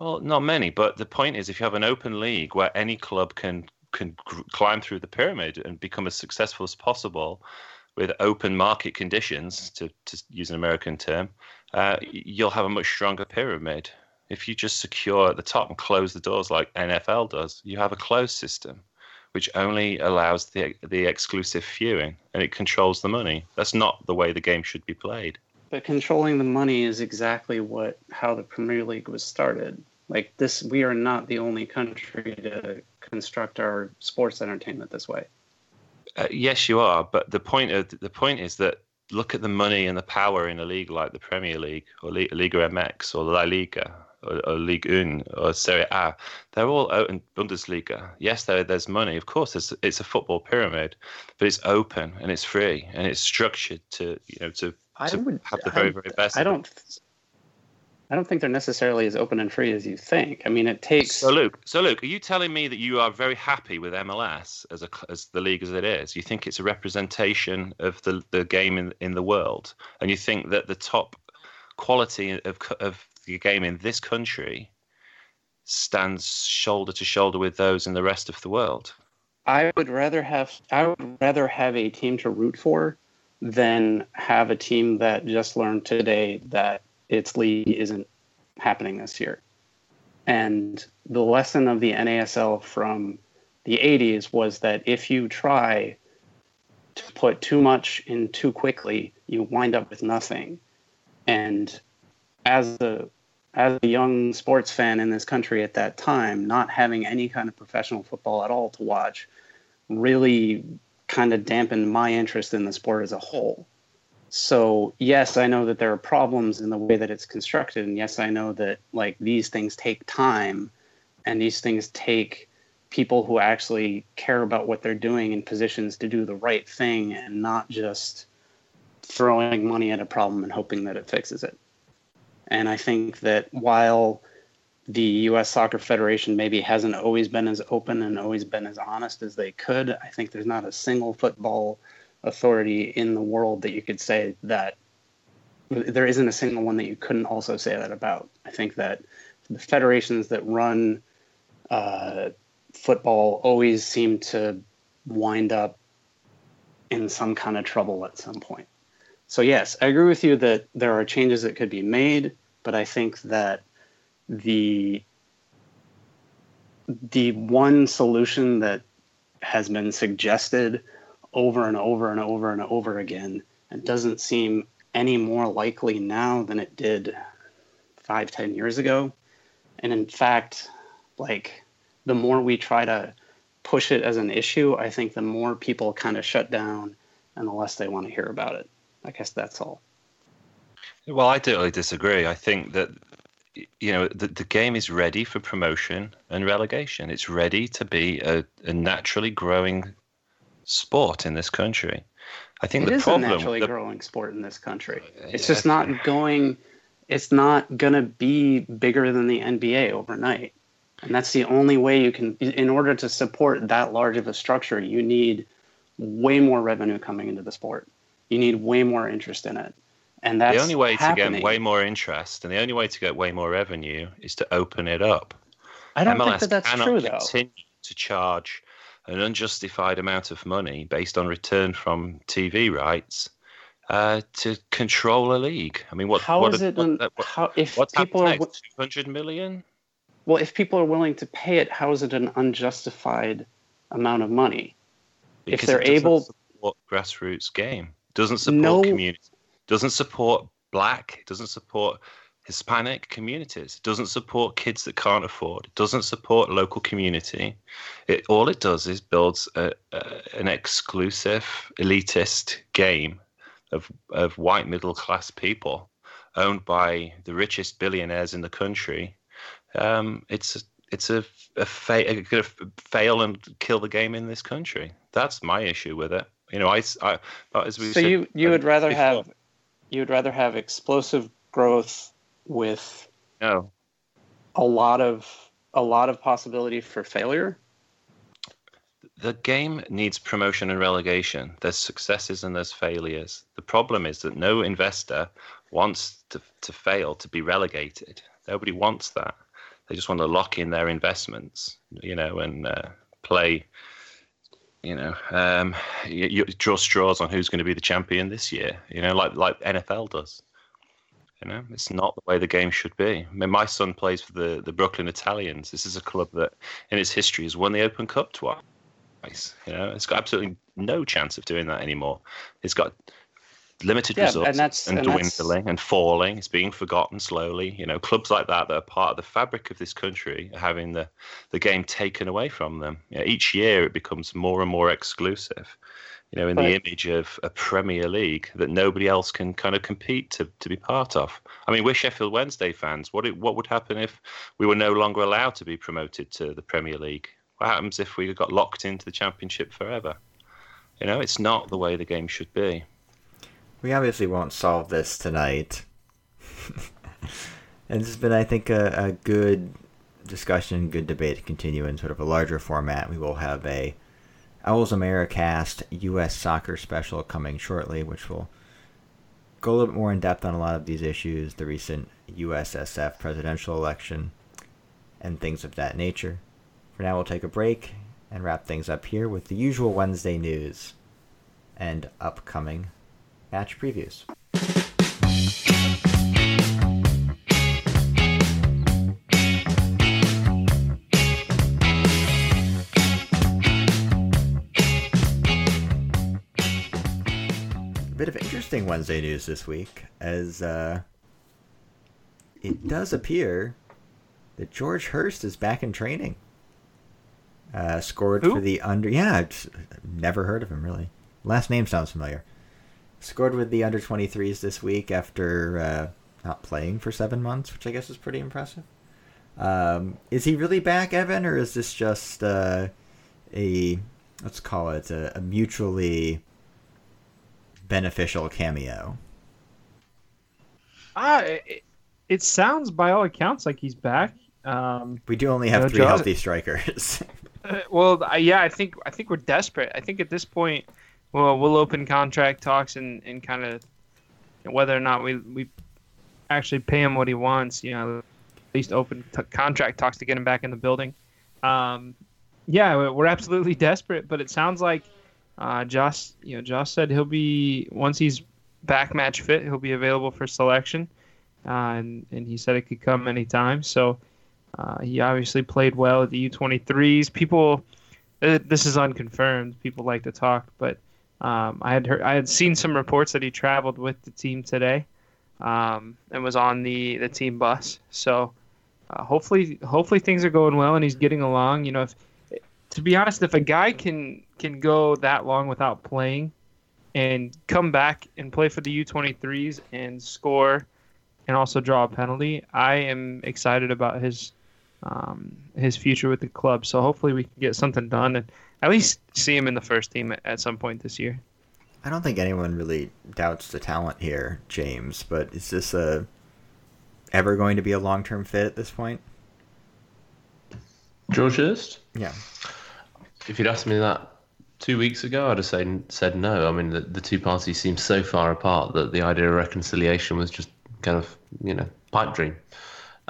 Well, not many, but the point is, if you have an open league where any club can can climb through the pyramid and become as successful as possible, with open market conditions, to to use an American term, uh, you'll have a much stronger pyramid. If you just secure at the top and close the doors like NFL does, you have a closed system, which only allows the the exclusive few in, and it controls the money. That's not the way the game should be played. but controlling the money is exactly what how the premier league was started like this we are not the only country to construct our sports entertainment this way Uh, yes, you are, but the point of the point is that look at the money and the power in a league like the Premier League or Le- Liga MX or La Liga or, or Ligue 1 or Serie A. They're all open Bundesliga. Yes, there, there's money. Of course, it's, it's a football pyramid, but it's open and it's free and it's structured to you know to, to would- have the very I- very best. I of it. I don't think they're necessarily as open and free as you think. I mean, it takes. So Luke, so Luke, are you telling me that you are very happy with MLS as a as the league as it is? You think it's a representation of the the game in in the world, and you think that the top quality of of the game in this country stands shoulder to shoulder with those in the rest of the world? I would rather have. I would rather have a team to root for than have a team that just learned today that its league isn't happening this year. And the lesson of the NASL from the 80s was that if you try to put too much in too quickly, you wind up with nothing. And as a as a young sports fan in this country at that time, not having any kind of professional football at all to watch really kind of dampened my interest in the sport as a whole. So yes, I know that there are problems in the way that it's constructed, and yes, I know that like these things take time, and these things take people who actually care about what they're doing in positions to do the right thing and not just throwing money at a problem and hoping that it fixes it. And I think that while the U.S. Soccer Federation maybe hasn't always been as open and always been as honest as they could, I think there's not a single football authority in the world that you could say that there isn't a single one that you couldn't also say that about. I think that the federations that run uh, football always seem to wind up in some kind of trouble at some point. So yes, I agree with you that there are changes that could be made, but I think that the the one solution that has been suggested over and over and over and over again and doesn't seem any more likely now than it did five, ten years ago. And in fact, like the more we try to push it as an issue, I think the more people kind of shut down and the less they want to hear about it. I guess that's all. Well, I totally disagree. I think that you know the, the game is ready for promotion and relegation. It's ready to be a, a naturally growing sport in this country. I think it the is problem a naturally the- growing sport in this country. Uh, it's Yeah. just not going. It's not gonna be bigger than the NBA overnight, and that's the only way you can. In order to support that large of a structure, you need way more revenue coming into the sport. You need way more interest in it, and that's the only way to get way more interest and the only way to get way more revenue is to open it up. I don't MLS think that that's cannot true though. continue to charge an unjustified amount of money based on return from TV rights uh, to control a league. I mean, what? How what, is it? what- what- how if what's people are? Two hundred million? well, if people are willing to pay it, how is it an unjustified amount of money? If Because they're it doesn't able- support grassroots game, doesn't support No- community, doesn't support black, doesn't support Hispanic communities, It doesn't support kids that can't afford, it doesn't support local community. It all it does is builds a, a, an exclusive elitist game of of white middle class people owned by the richest billionaires in the country. Um, it's it's a, a, fa- a gonna fail and kill the game in this country. That's my issue with it. You know, I, I as we so said you you would rather before, have you would rather have explosive growth with no. a lot of a lot of possibility for failure. The game needs promotion and relegation. There's successes and there's failures. The problem is that no investor wants to, to fail to be relegated. Nobody wants that. They just want to lock in their investments, you know, and uh, play, you know, um, you, you draw straws on who's going to be the champion this year, you know, like like NFL does. You know, it's not the way the game should be. I mean, my son plays for the, the Brooklyn Italians. This is a club that, in its history, has won the Open Cup twice. You know, it's got absolutely no chance of doing that anymore. It's got limited Yeah, and that's- and, and that's- dwindling and falling. It's being forgotten slowly. You know, clubs like that that are part of the fabric of this country are having the, the game taken away from them. You know, each year it becomes more and more exclusive. You know, in But- the image of a Premier League that nobody else can kind of compete to, to be part of. I mean, we're Sheffield Wednesday fans. What it, what would happen if we were no longer allowed to be promoted to the Premier League? What happens if we got locked into the Championship forever? You know, it's not the way the game should be. We obviously won't solve this tonight. and this has been, I think, a, a good discussion, good debate to continue in sort of a larger format. We will have a Owls Americast U.S. soccer special coming shortly, which will go a little bit more in depth on a lot of these issues, the recent USSF presidential election, and things of that nature. For now, we'll take a break and wrap things up here with the usual Wednesday news and upcoming match previews. Interesting Wednesday news this week, as uh, it does appear that George Hirst is back in training. Uh, scored Who? for the under. Yeah, I've never heard of him really. Last name sounds familiar. scored with the under 23s this week after uh, not playing for seven months, which I guess is pretty impressive. Um, is he really back, Evan, or is this just uh, a let's call it a, a mutually beneficial cameo? Ah, it, it sounds by all accounts like he's back. Um, We do only have No, three Jaws- healthy strikers. Uh, well, I- yeah, I think I think we're desperate. I think at this point, well, we'll open contract talks and, and kind of whether or not we we actually pay him what he wants. You know, at least open t- contract talks to get him back in the building. Um, yeah, we're absolutely desperate. But it sounds like uh, Jos, you know, Jos said he'll be once he's back match fit, he'll be available for selection, uh, and and he said it could come anytime. So. Uh, he obviously played well at the U23s. People, uh, this is unconfirmed. People like to talk, but um, I had heard, I had seen some reports that he traveled with the team today, um, and was on the the team bus. So uh, hopefully, hopefully things are going well and he's getting along. You know, if to be honest, if a guy can can go that long without playing and come back and play for the U23s and score and also draw a penalty, I am excited about his um, his future with the club. So hopefully we can get something done and at least see him in the first team at, at some point this year. I don't think anyone really doubts the talent here, James. But is this a ever going to be a long term fit at this point? George Hirst? Yeah. If you'd asked me that two weeks ago, I'd have said, said no. I mean, the, the two parties seem so far apart that the idea of reconciliation was just kind of, you know, pipe dream.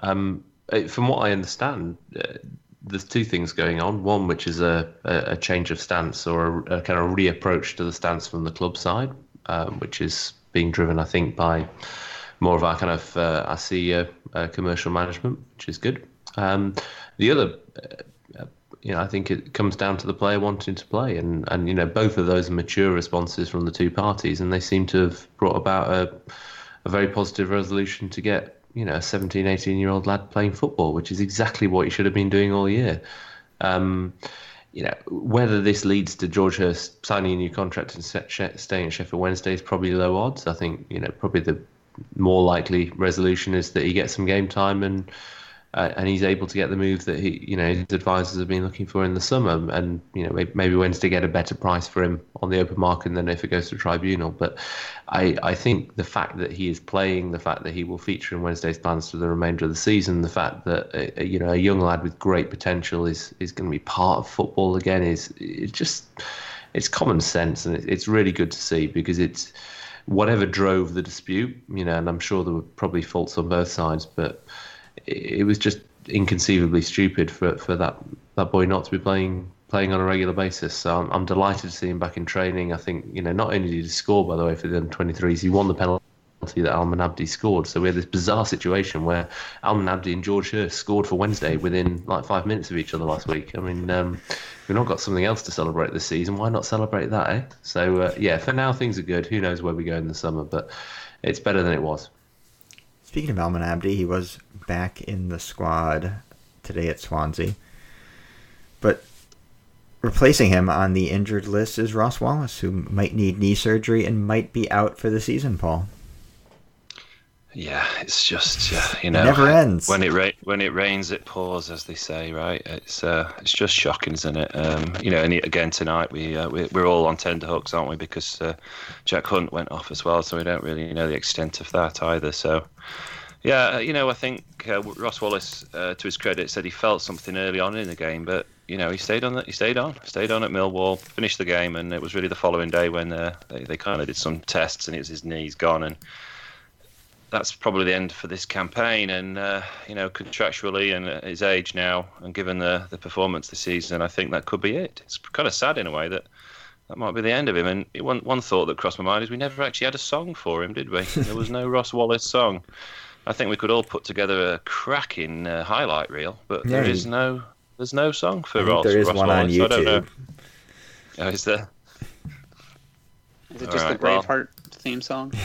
Um, from what I understand, uh, there's two things going on. One, which is a, a, a change of stance or a, a kind of reapproach to the stance from the club side, um, which is being driven, I think, by more of our kind of uh, our CEO uh, commercial management, which is good. Um, the other, uh, you know, I think it comes down to the player wanting to play, and and you know, both of those are mature responses from the two parties, and they seem to have brought about a a very positive resolution to get you know a 17, 18 year old lad playing football, which is exactly what he should have been doing all year. Um, you know, whether this leads to George Hirst signing a new contract and staying at Sheffield Wednesday is probably low odds. I think you know probably the more likely resolution is that he gets some game time and uh, and he's able to get the move that he you know his advisors have been looking for in the summer and you know maybe, maybe Wednesday get a better price for him on the open market than if it goes to tribunal. But I I think the fact that he is playing, the fact that he will feature in Wednesday's plans for the remainder of the season, the fact that uh, you know a young lad with great potential is is going to be part of football again is it's just it's common sense and it's really good to see because it's whatever drove the dispute, you know, and I'm sure there were probably faults on both sides, but it, was just inconceivably stupid for for that that boy not to be playing playing on a regular basis. So I'm, I'm delighted to see him back in training. I think you know not only did he score by the way for the under 23s, he won the penalty that Almen Abdi scored. So we had this bizarre situation where Almen Abdi and George Hirst scored for Wednesday within like five minutes of each other last week. I mean, um, we've not got something else to celebrate this season. Why not celebrate that, eh? So uh, yeah, for now things are good. Who knows where we go in the summer, but it's better than it was. Speaking of Almen Abdi, he was back in the squad today at Swansea. But replacing him on the injured list is Ross Wallace, who might need knee surgery and might be out for the season, Paul. Yeah, it's just uh, you know it never ends. When it ra- when it rains, it pours, as they say, right? It's uh, it's just shocking, isn't it? Um, you know, and again tonight we, uh, we we're all on tender hooks, aren't we? Because uh, Jack Hunt went off as well, so we don't really know the extent of that either. So. Yeah, uh, you know, I think uh, Ross Wallace, uh, to his credit, said he felt something early on in the game, but you know, he stayed on. The, he stayed on. Stayed on at Millwall, finished the game, and it was really the following day when uh, they, they kind of did some tests, and it was his knees gone, and that's probably the end for this campaign. And uh, you know, contractually and at his age now, and given the the performance this season, I think that could be it. It's kind of sad in a way that that might be the end of him. And one one thought that crossed my mind is we never actually had a song for him, did we? there was no Ross Wallace song. I think we could all put together a cracking uh, highlight reel, but Yeah, there you- is no there's no song for I think Ross. there is Ross one on Wallace. I don't know. YouTube. Oh, is there? Is it just Alright, the well. Braveheart theme song?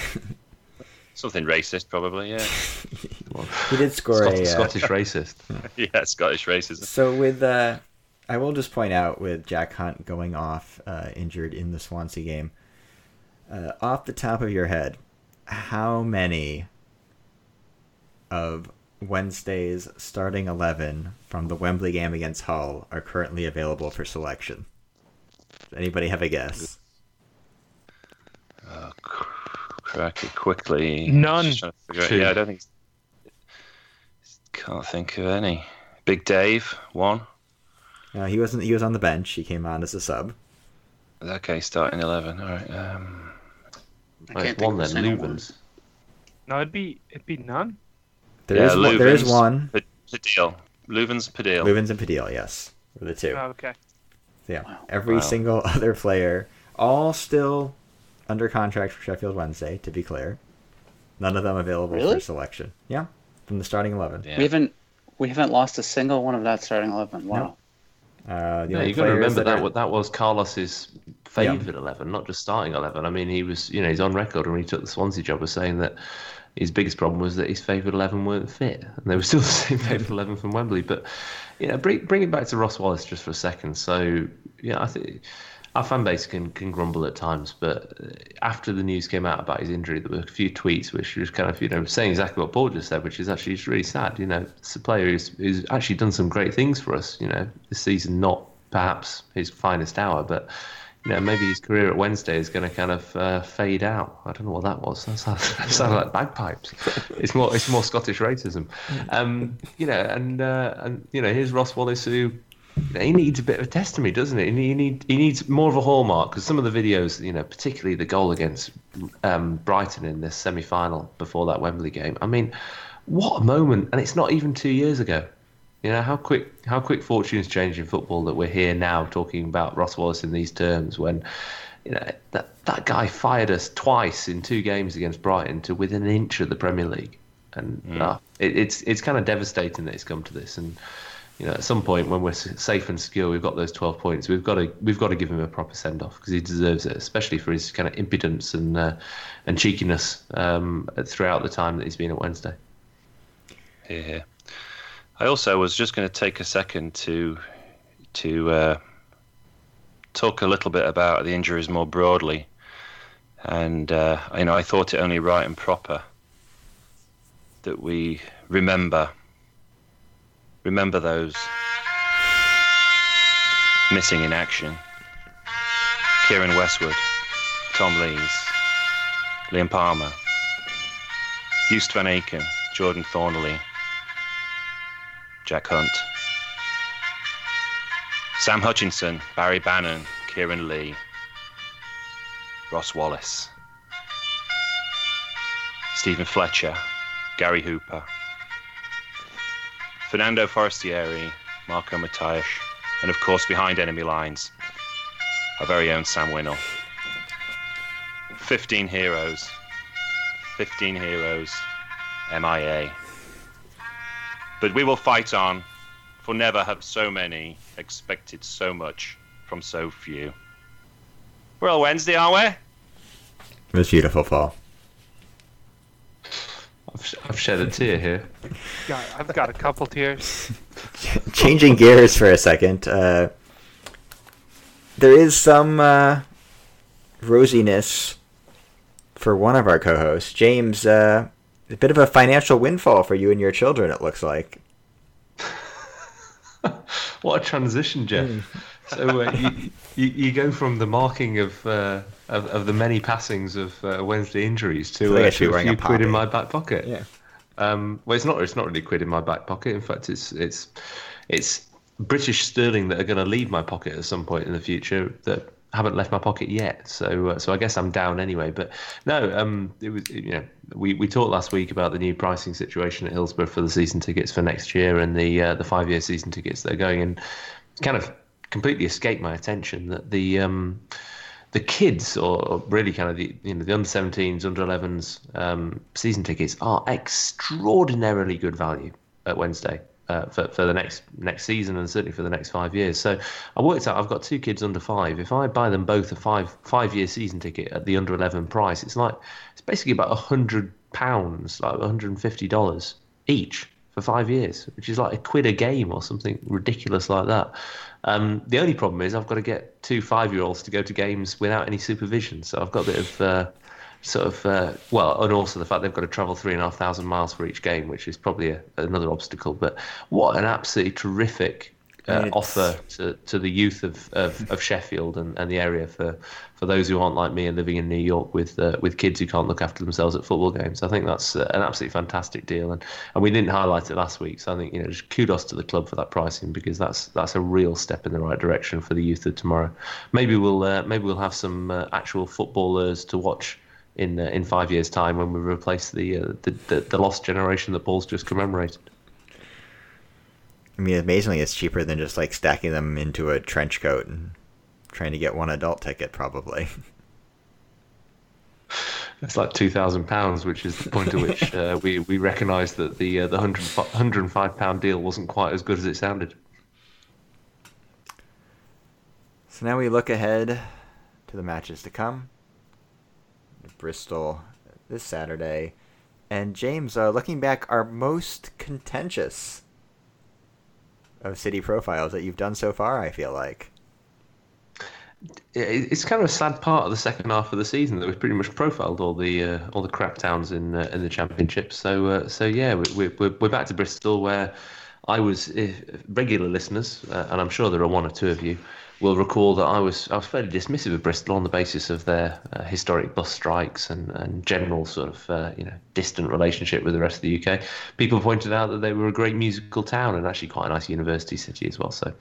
Something racist, probably. Yeah, He did score Scot- a. uh, Scottish racist. yeah, Scottish racism. So with uh, I will just point out with Jack Hunt going off uh, injured in the Swansea game, uh, off the top of your head, how many of Wednesday's starting 11 from the Wembley game against Hull are currently available for selection? Does anybody have a guess? Oh, cr- crack it quickly. None. Just trying to figure out- Two. Yeah, I don't think. Can't think of any. Big Dave, one. Uh, he wasn't. He was on the bench. He came on as a sub. Okay, starting 11. All right. Um, I can't it's think one of a then, Loovens. No, it'd be it'd be none. There Yeah, is one, there is one. P- Pudil. Loovens Pudil. Loovens and Pudil, yes, were the two. Oh, okay. Yeah, Wow. every Wow. single other player, all still under contract for Sheffield Wednesday. To be clear, none of them available Really? for selection. Yeah, from the starting eleven. Yeah. We haven't we haven't lost a single one of that starting eleven. Wow. Uh, the Yeah, only you got to remember that are- that was Carlos's favourite eleven, not just starting eleven. I mean, he was you know he's on record when he took the Swansea job as saying that his biggest problem was that his favourite eleven weren't fit, and they were still the same favourite eleven from Wembley. But you know, bring bring it back to Ross Wallace just for a second. So yeah, I think our fan base can can grumble at times, but uh, after the news came out about his injury, there were a few tweets which was kind of you know saying exactly what Paul just said, which is actually just really sad. You know, it's a player who's, who's actually done some great things for us. You know, this season not perhaps his finest hour, but you know maybe his career at Wednesday is going to kind of uh, fade out. I don't know what that was. That sounded, that sounded like bagpipes. It's more it's more Scottish racism. Um, you know, and uh, and you know here's Ross Wallace who. He needs a bit of a testimony, doesn't he? He, need, he needs more of a hallmark because some of the videos, you know, particularly the goal against um, Brighton in this semi-final before that Wembley game. I mean, what a moment! And it's not even two years ago. You know how quick how quick fortunes change in football that we're here now talking about Ross Wallace in these terms when you know that that guy fired us twice in two games against Brighton to within an inch of the Premier League, and uh, it, it's it's kind of devastating that it's come to this. And you know at some point when we're safe and secure, we've got those twelve points. We've got to we've got to give him a proper send off because he deserves it, especially for his kind of impudence and uh, and cheekiness um, throughout the time that he's been at Wednesday. Here. I also was just going to take a second to to uh, talk a little bit about the injuries more broadly, and uh, you know I thought it only right and proper that we remember remember those missing in action: Kieran Westwood, Tom Lees, Liam Palmer, Joost Van Aken, Jordan Thorniley. Jack Hunt. Sam Hutchinson, Barry Bannon, Kieran Lee, Ross Wallace, Stephen Fletcher, Gary Hooper, Fernando Forestieri, Marco Matias, and of course behind enemy lines, our very own Sam Winnall. 15 heroes. 15 heroes. MIA. But we will fight on, for never have so many expected so much from so few. We're all Wednesday, aren't we? It was beautiful, Paul. I've, sh- I've shed a tear here. God, I've got a couple tears. Changing gears for a second, uh, there is some uh, rosiness for one of our co-hosts, James. Uh, a bit of a financial windfall for you and your children. It looks like. What a transition, Jeff. So uh, you, you you go from the marking of uh, of, of the many passings of uh, Wednesday injuries to, uh, to a few a quid in my back pocket. Yeah. Um, well, it's not. It's not really quid in my back pocket. In fact, it's it's it's British sterling that are going to leave my pocket at some point in the future that haven't left my pocket yet. So uh, so I guess I'm down anyway. But no, um, it was you know we, we talked last week about the new pricing situation at Hillsborough for the season tickets for next year and the uh, the five year season tickets that are going and kind of completely escaped my attention that the um, the kids, or or really kind of the you know the under 17s, under 11s um, season tickets are extraordinarily good value at Wednesday uh, for for the next next season and certainly for the next five years. So I worked out I've got two kids under five. If I buy them both a five five year season ticket at the under 11 price, it's like it's basically about a hundred pounds, like 150 dollars each for five years, which is like a quid a game or something ridiculous like that. Um, the only problem is I've got to get two five-year-olds to go to games without any supervision, so I've got a bit of uh, sort of uh, well, and also the fact they've got to travel three and a half thousand miles for each game, which is probably a, another obstacle. But what an absolutely terrific uh, offer to, to the youth of, of, of Sheffield and, and the area for, for those who aren't like me and living in New York with uh, with kids who can't look after themselves at football games. I think that's uh, an absolutely fantastic deal, and, and we didn't highlight it last week. So I think you know just kudos to the club for that pricing because that's that's a real step in the right direction for the youth of tomorrow. Maybe we'll uh, maybe we'll have some uh, actual footballers to watch. In, uh, in five years' time, when we replace the, uh, the, the the lost generation that Paul's just commemorated. I mean, amazingly, it's cheaper than just like stacking them into a trench coat and trying to get one adult ticket, probably. It's like two thousand pounds, which is the point at which uh, we we recognised that the uh, the hundred hundred and five pound deal wasn't quite as good as it sounded. So now we look ahead to the matches to come. Bristol this Saturday. And James, uh, looking back, our most contentious of city profiles that you've done so far, I feel like. It- It's kind of a sad part of the second half of the season that we've pretty much profiled all the uh, all the crap towns in uh, in the championship. So uh, so yeah, we, we, we're we're back to Bristol where I was uh, regular listeners, uh, and I'm sure there are one or two of you will recall that I was I was fairly dismissive of Bristol on the basis of their uh, historic bus strikes and, and general sort of uh, you know distant relationship with the rest of the UK. People pointed out that they were a great musical town and actually quite a nice university city as well. So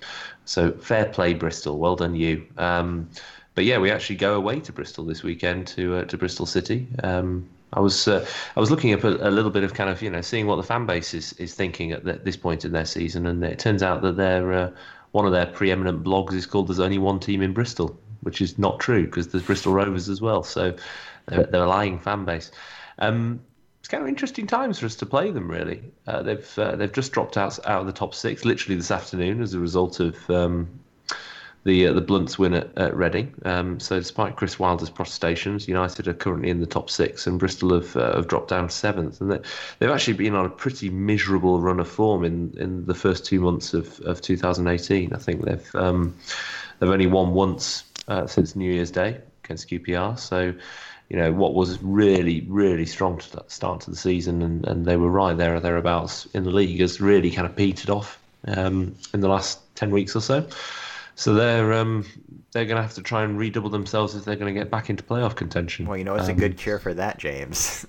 so fair play Bristol, well done you. Um, but yeah, we actually go away to Bristol this weekend to uh, to Bristol City. Um, I was uh, I was looking up a, a little bit of kind of you know seeing what the fan base is, is thinking at th this point in their season, and it turns out that they're uh, one of their preeminent blogs is called "There's only one team in Bristol," which is not true because there's Bristol Rovers as well. So they're, they're a lying fan base. Um, it's kind of interesting times for us to play them. Really, uh, they've uh, they've just dropped out out of the top six literally this afternoon as a result of um, the uh, the Blunts win at, at Reading. Um, so despite Chris Wilder's protestations, United are currently in the top six, and Bristol have uh, have dropped down seventh. And they, they've actually been on a pretty miserable run of form in, in the first two months of, of 2018. I think they've um, they've only won once uh, since New Year's Day against QPR. So. You know what was really, really strong to start to the season, and, and they were right there or thereabouts in the league, has really kind of petered off um, in the last ten weeks or so. So they're um, they're going to have to try and redouble themselves if they're going to get back into playoff contention. Well, you know, it's a Um, good cure for that, James.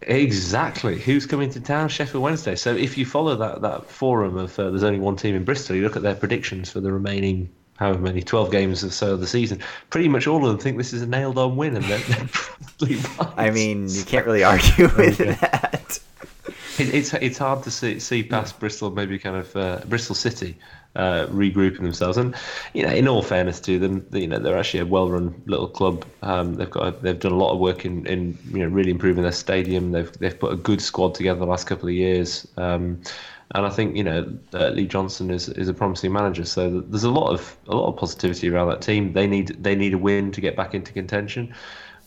Exactly. Who's coming to town? Sheffield Wednesday. So if you follow that that forum of uh, there's only one team in Bristol, you look at their predictions for the remaining however many 12 games or so of the season. Pretty much all of them think this is a nailed on win, and they're, they're probably right. I mean, you can't really argue with that. It, it's it's hard to see see past Bristol, maybe kind of uh, Bristol City uh, regrouping themselves. And you know, in all fairness to them, you know, they're actually a well-run little club. Um, they've got a, they've done a lot of work in, in you know really improving their stadium. They've they've put a good squad together the last couple of years. Um, and I think you know uh, Lee Johnson is, is a promising manager. So there's a lot of a lot of positivity around that team. They need they need a win to get back into contention.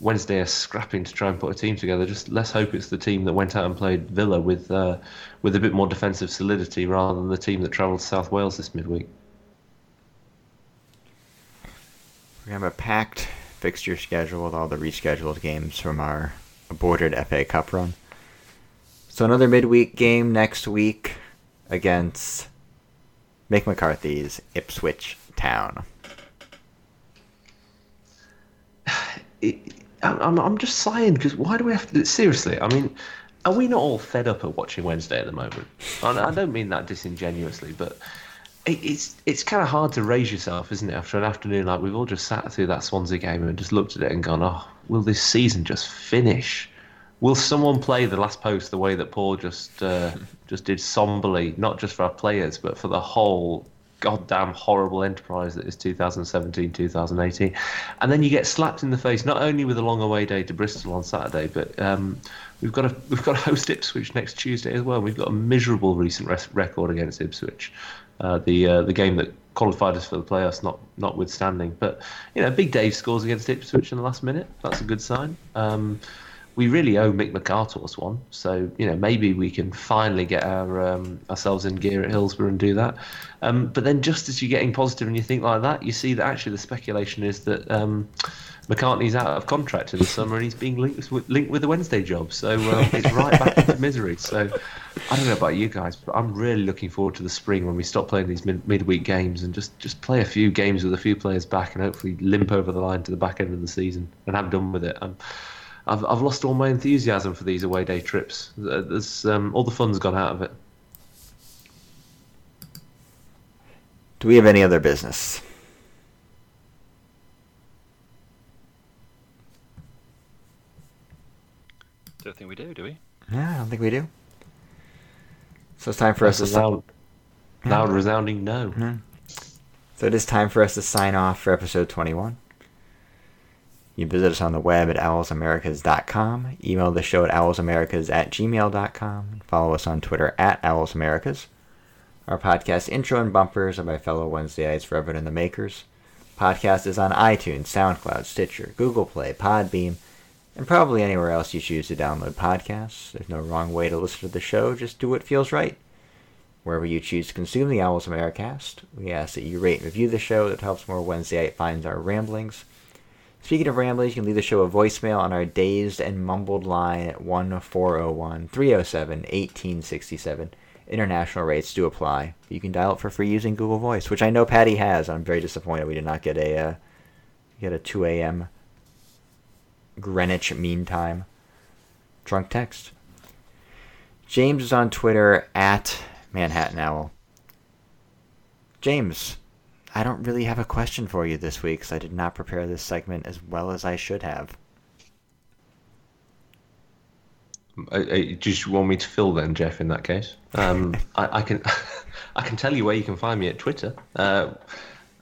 Wednesday are scrapping to try and put a team together. Just let's hope it's the team that went out and played Villa with uh, with a bit more defensive solidity rather than the team that travelled to South Wales this midweek. We have a packed fixture schedule with all the rescheduled games from our aborted FA Cup run. So another midweek game next week against Mick McCarthy's Ipswich Town. It, I'm, I'm just sighing because why do we have to? Seriously, I mean, are we not all fed up of watching Wednesday at the moment? I don't mean that disingenuously, but it, it's it's kind of hard to raise yourself, isn't it? After an afternoon like we've all just sat through that Swansea game and just looked at it and gone, oh, will this season just finish? Will someone play the last post the way that Paul just uh, just did somberly, not just for our players, but for the whole goddamn horrible enterprise that is 2017 2018 and then you get slapped in the face not only with a long away day to Bristol on Saturday but um, we've got a we've got to host Ipswich next Tuesday as well. We've got a miserable recent res- record against Ipswich. Uh, the uh, the game that qualified us for the playoffs not notwithstanding. But you know Big Dave scores against Ipswich in the last minute. That's a good sign. Um, we really owe Mick McCarthy's one. So you know maybe we can finally get our um, ourselves in gear at Hillsborough and do that. Um, but then just as you're getting positive and you think like that, you see that actually the speculation is that um, McCarthy's out of contract in the summer and he's being linked with, linked with the Wednesday job. So um, it's right back into misery. So I don't know about you guys, but I'm really looking forward to the spring when we stop playing these mid- midweek games and just, just play a few games with a few players back and hopefully limp over the line to the back end of the season and have done with it. i I've, I've lost all my enthusiasm for these away day trips. There's, um, all the fun's gone out of it. Do we have any other business? Don't think we do, do we? Yeah, I don't think we do. So it's time for us to That's a si- loud, loud resounding no. Mhm. So it is time for us to sign off for episode 21. You can visit us on the web at owlsamericas.com, email the show at owlsamericas at gmail.com, follow us on Twitter at owlsamericas. Our podcast intro and bumpers are by fellow Wednesdayites Reverend and the Makers. Podcast is on iTunes, SoundCloud, Stitcher, Google Play, Podbean, and probably anywhere else you choose to download podcasts. There's no wrong way to listen to the show, just do what feels right. Wherever you choose to consume the Owls Americast, we ask that you rate and review the show. That helps more Wednesdayite find our ramblings. Speaking of ramblings, you can leave the show a voicemail on our dazed and mumbled line at 1401 307 1867. International rates do apply. You can dial it for free using Google Voice, which I know Patty has. I'm very disappointed we did not get a uh, get a 2 a.m. Greenwich Mean Time drunk text. James is on Twitter at Manhattan Owl. James, I don't really have a question for you this week because I did not prepare this segment as well as I should have. I, I, do you want me to fill then, Jeff? In that case, um, I, I can I can tell you where you can find me at Twitter, uh,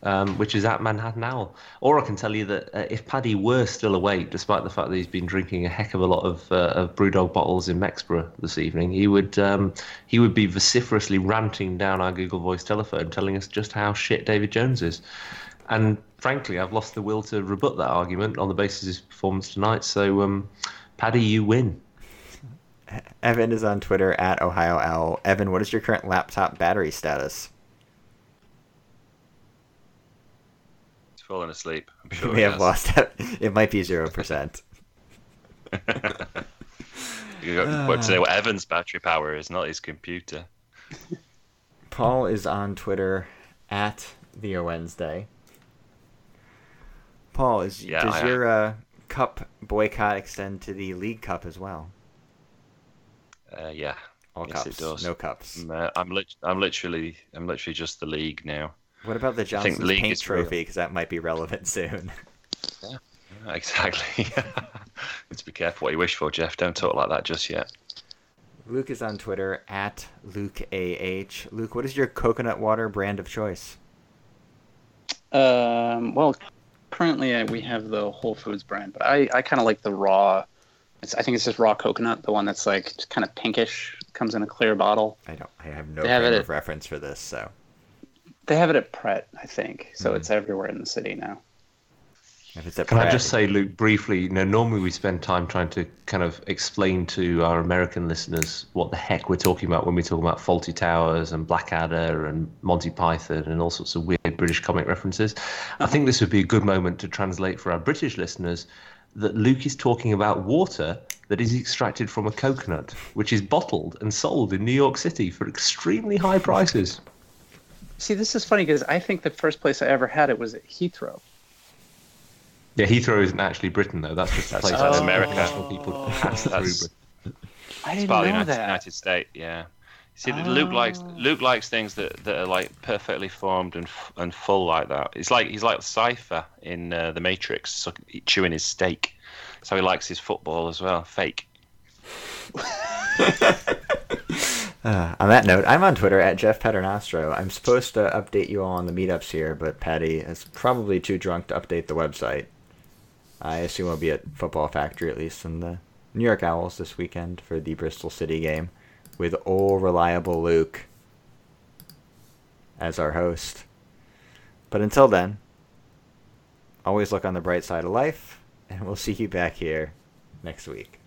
um, which is at Manhattan Owl. Or I can tell you that uh, if Paddy were still awake, despite the fact that he's been drinking a heck of a lot of, uh, of BrewDog bottles in Mexborough this evening, he would um, he would be vociferously ranting down our Google Voice telephone, telling us just how shit David Jones is. And frankly, I've lost the will to rebut that argument on the basis of his performance tonight. So, um, Paddy, you win. Evan is on Twitter at Ohio Owl. Evan, what is your current laptop battery status? Fallen asleep. I'm sure. we have has. lost it. It might be zero percent. You got what to say what Evan's battery power is, not his computer. Paul is on Twitter at the Wednesday. Paul, is Yeah, does I- your uh, cup boycott extend to the League Cup as well? Uh, yeah. All Yes, cups, no cups. I'm, uh, I'm, lit- I'm literally, I'm literally just the league now. What about the I think Johnstone's league Paint is. Trophy? Because that might be relevant soon. Exactly. Let's be careful what you wish for, Jeff. Don't talk like that just yet. Luke is on Twitter at Luke AH. Luke, what is your coconut water brand of choice? Um, well, currently uh, we have the Whole Foods brand, but I, I kind of like the raw. It's, I think it's just raw coconut, the one that's like just kind of pinkish, comes in a clear bottle. I don't. I have no frame of reference for this, so They have it at Pret, I think, so Mhm. it's everywhere in the city now. if it's at Can I just say, Luke, briefly? You know, normally we spend time trying to kind of explain to our American listeners what the heck we're talking about when we talk about Fawlty Towers and Blackadder and Monty Python and all sorts of weird British comic references. I think this would be a good moment to translate for our British listeners that Luke is talking about water that is extracted from a coconut, which is bottled and sold in New York City for extremely high prices. See, this is funny because I think the first place I ever had it was at Heathrow. Yeah, Heathrow isn't actually Britain, though. That's just a place that's where America. international people pass through That's- Britain. I It's didn't part of the know United, that. United States, yeah. See, Luke likes Oh. Luke likes things that, that are like perfectly formed and f- and full like that. It's like he's like Cypher in uh, the Matrix, suck, chewing his steak. So he likes his football as well, fake. Uh, on that note, I'm on Twitter at Jeff Paternostro. I'm supposed to update you all on the meetups here, but Patty is probably too drunk to update the website. I assume I'll be at Football Factory at least in the New York Owls this weekend for the Bristol City game with old reliable Luke as our host. But until then, always look on the bright side of life, and we'll see you back here next week.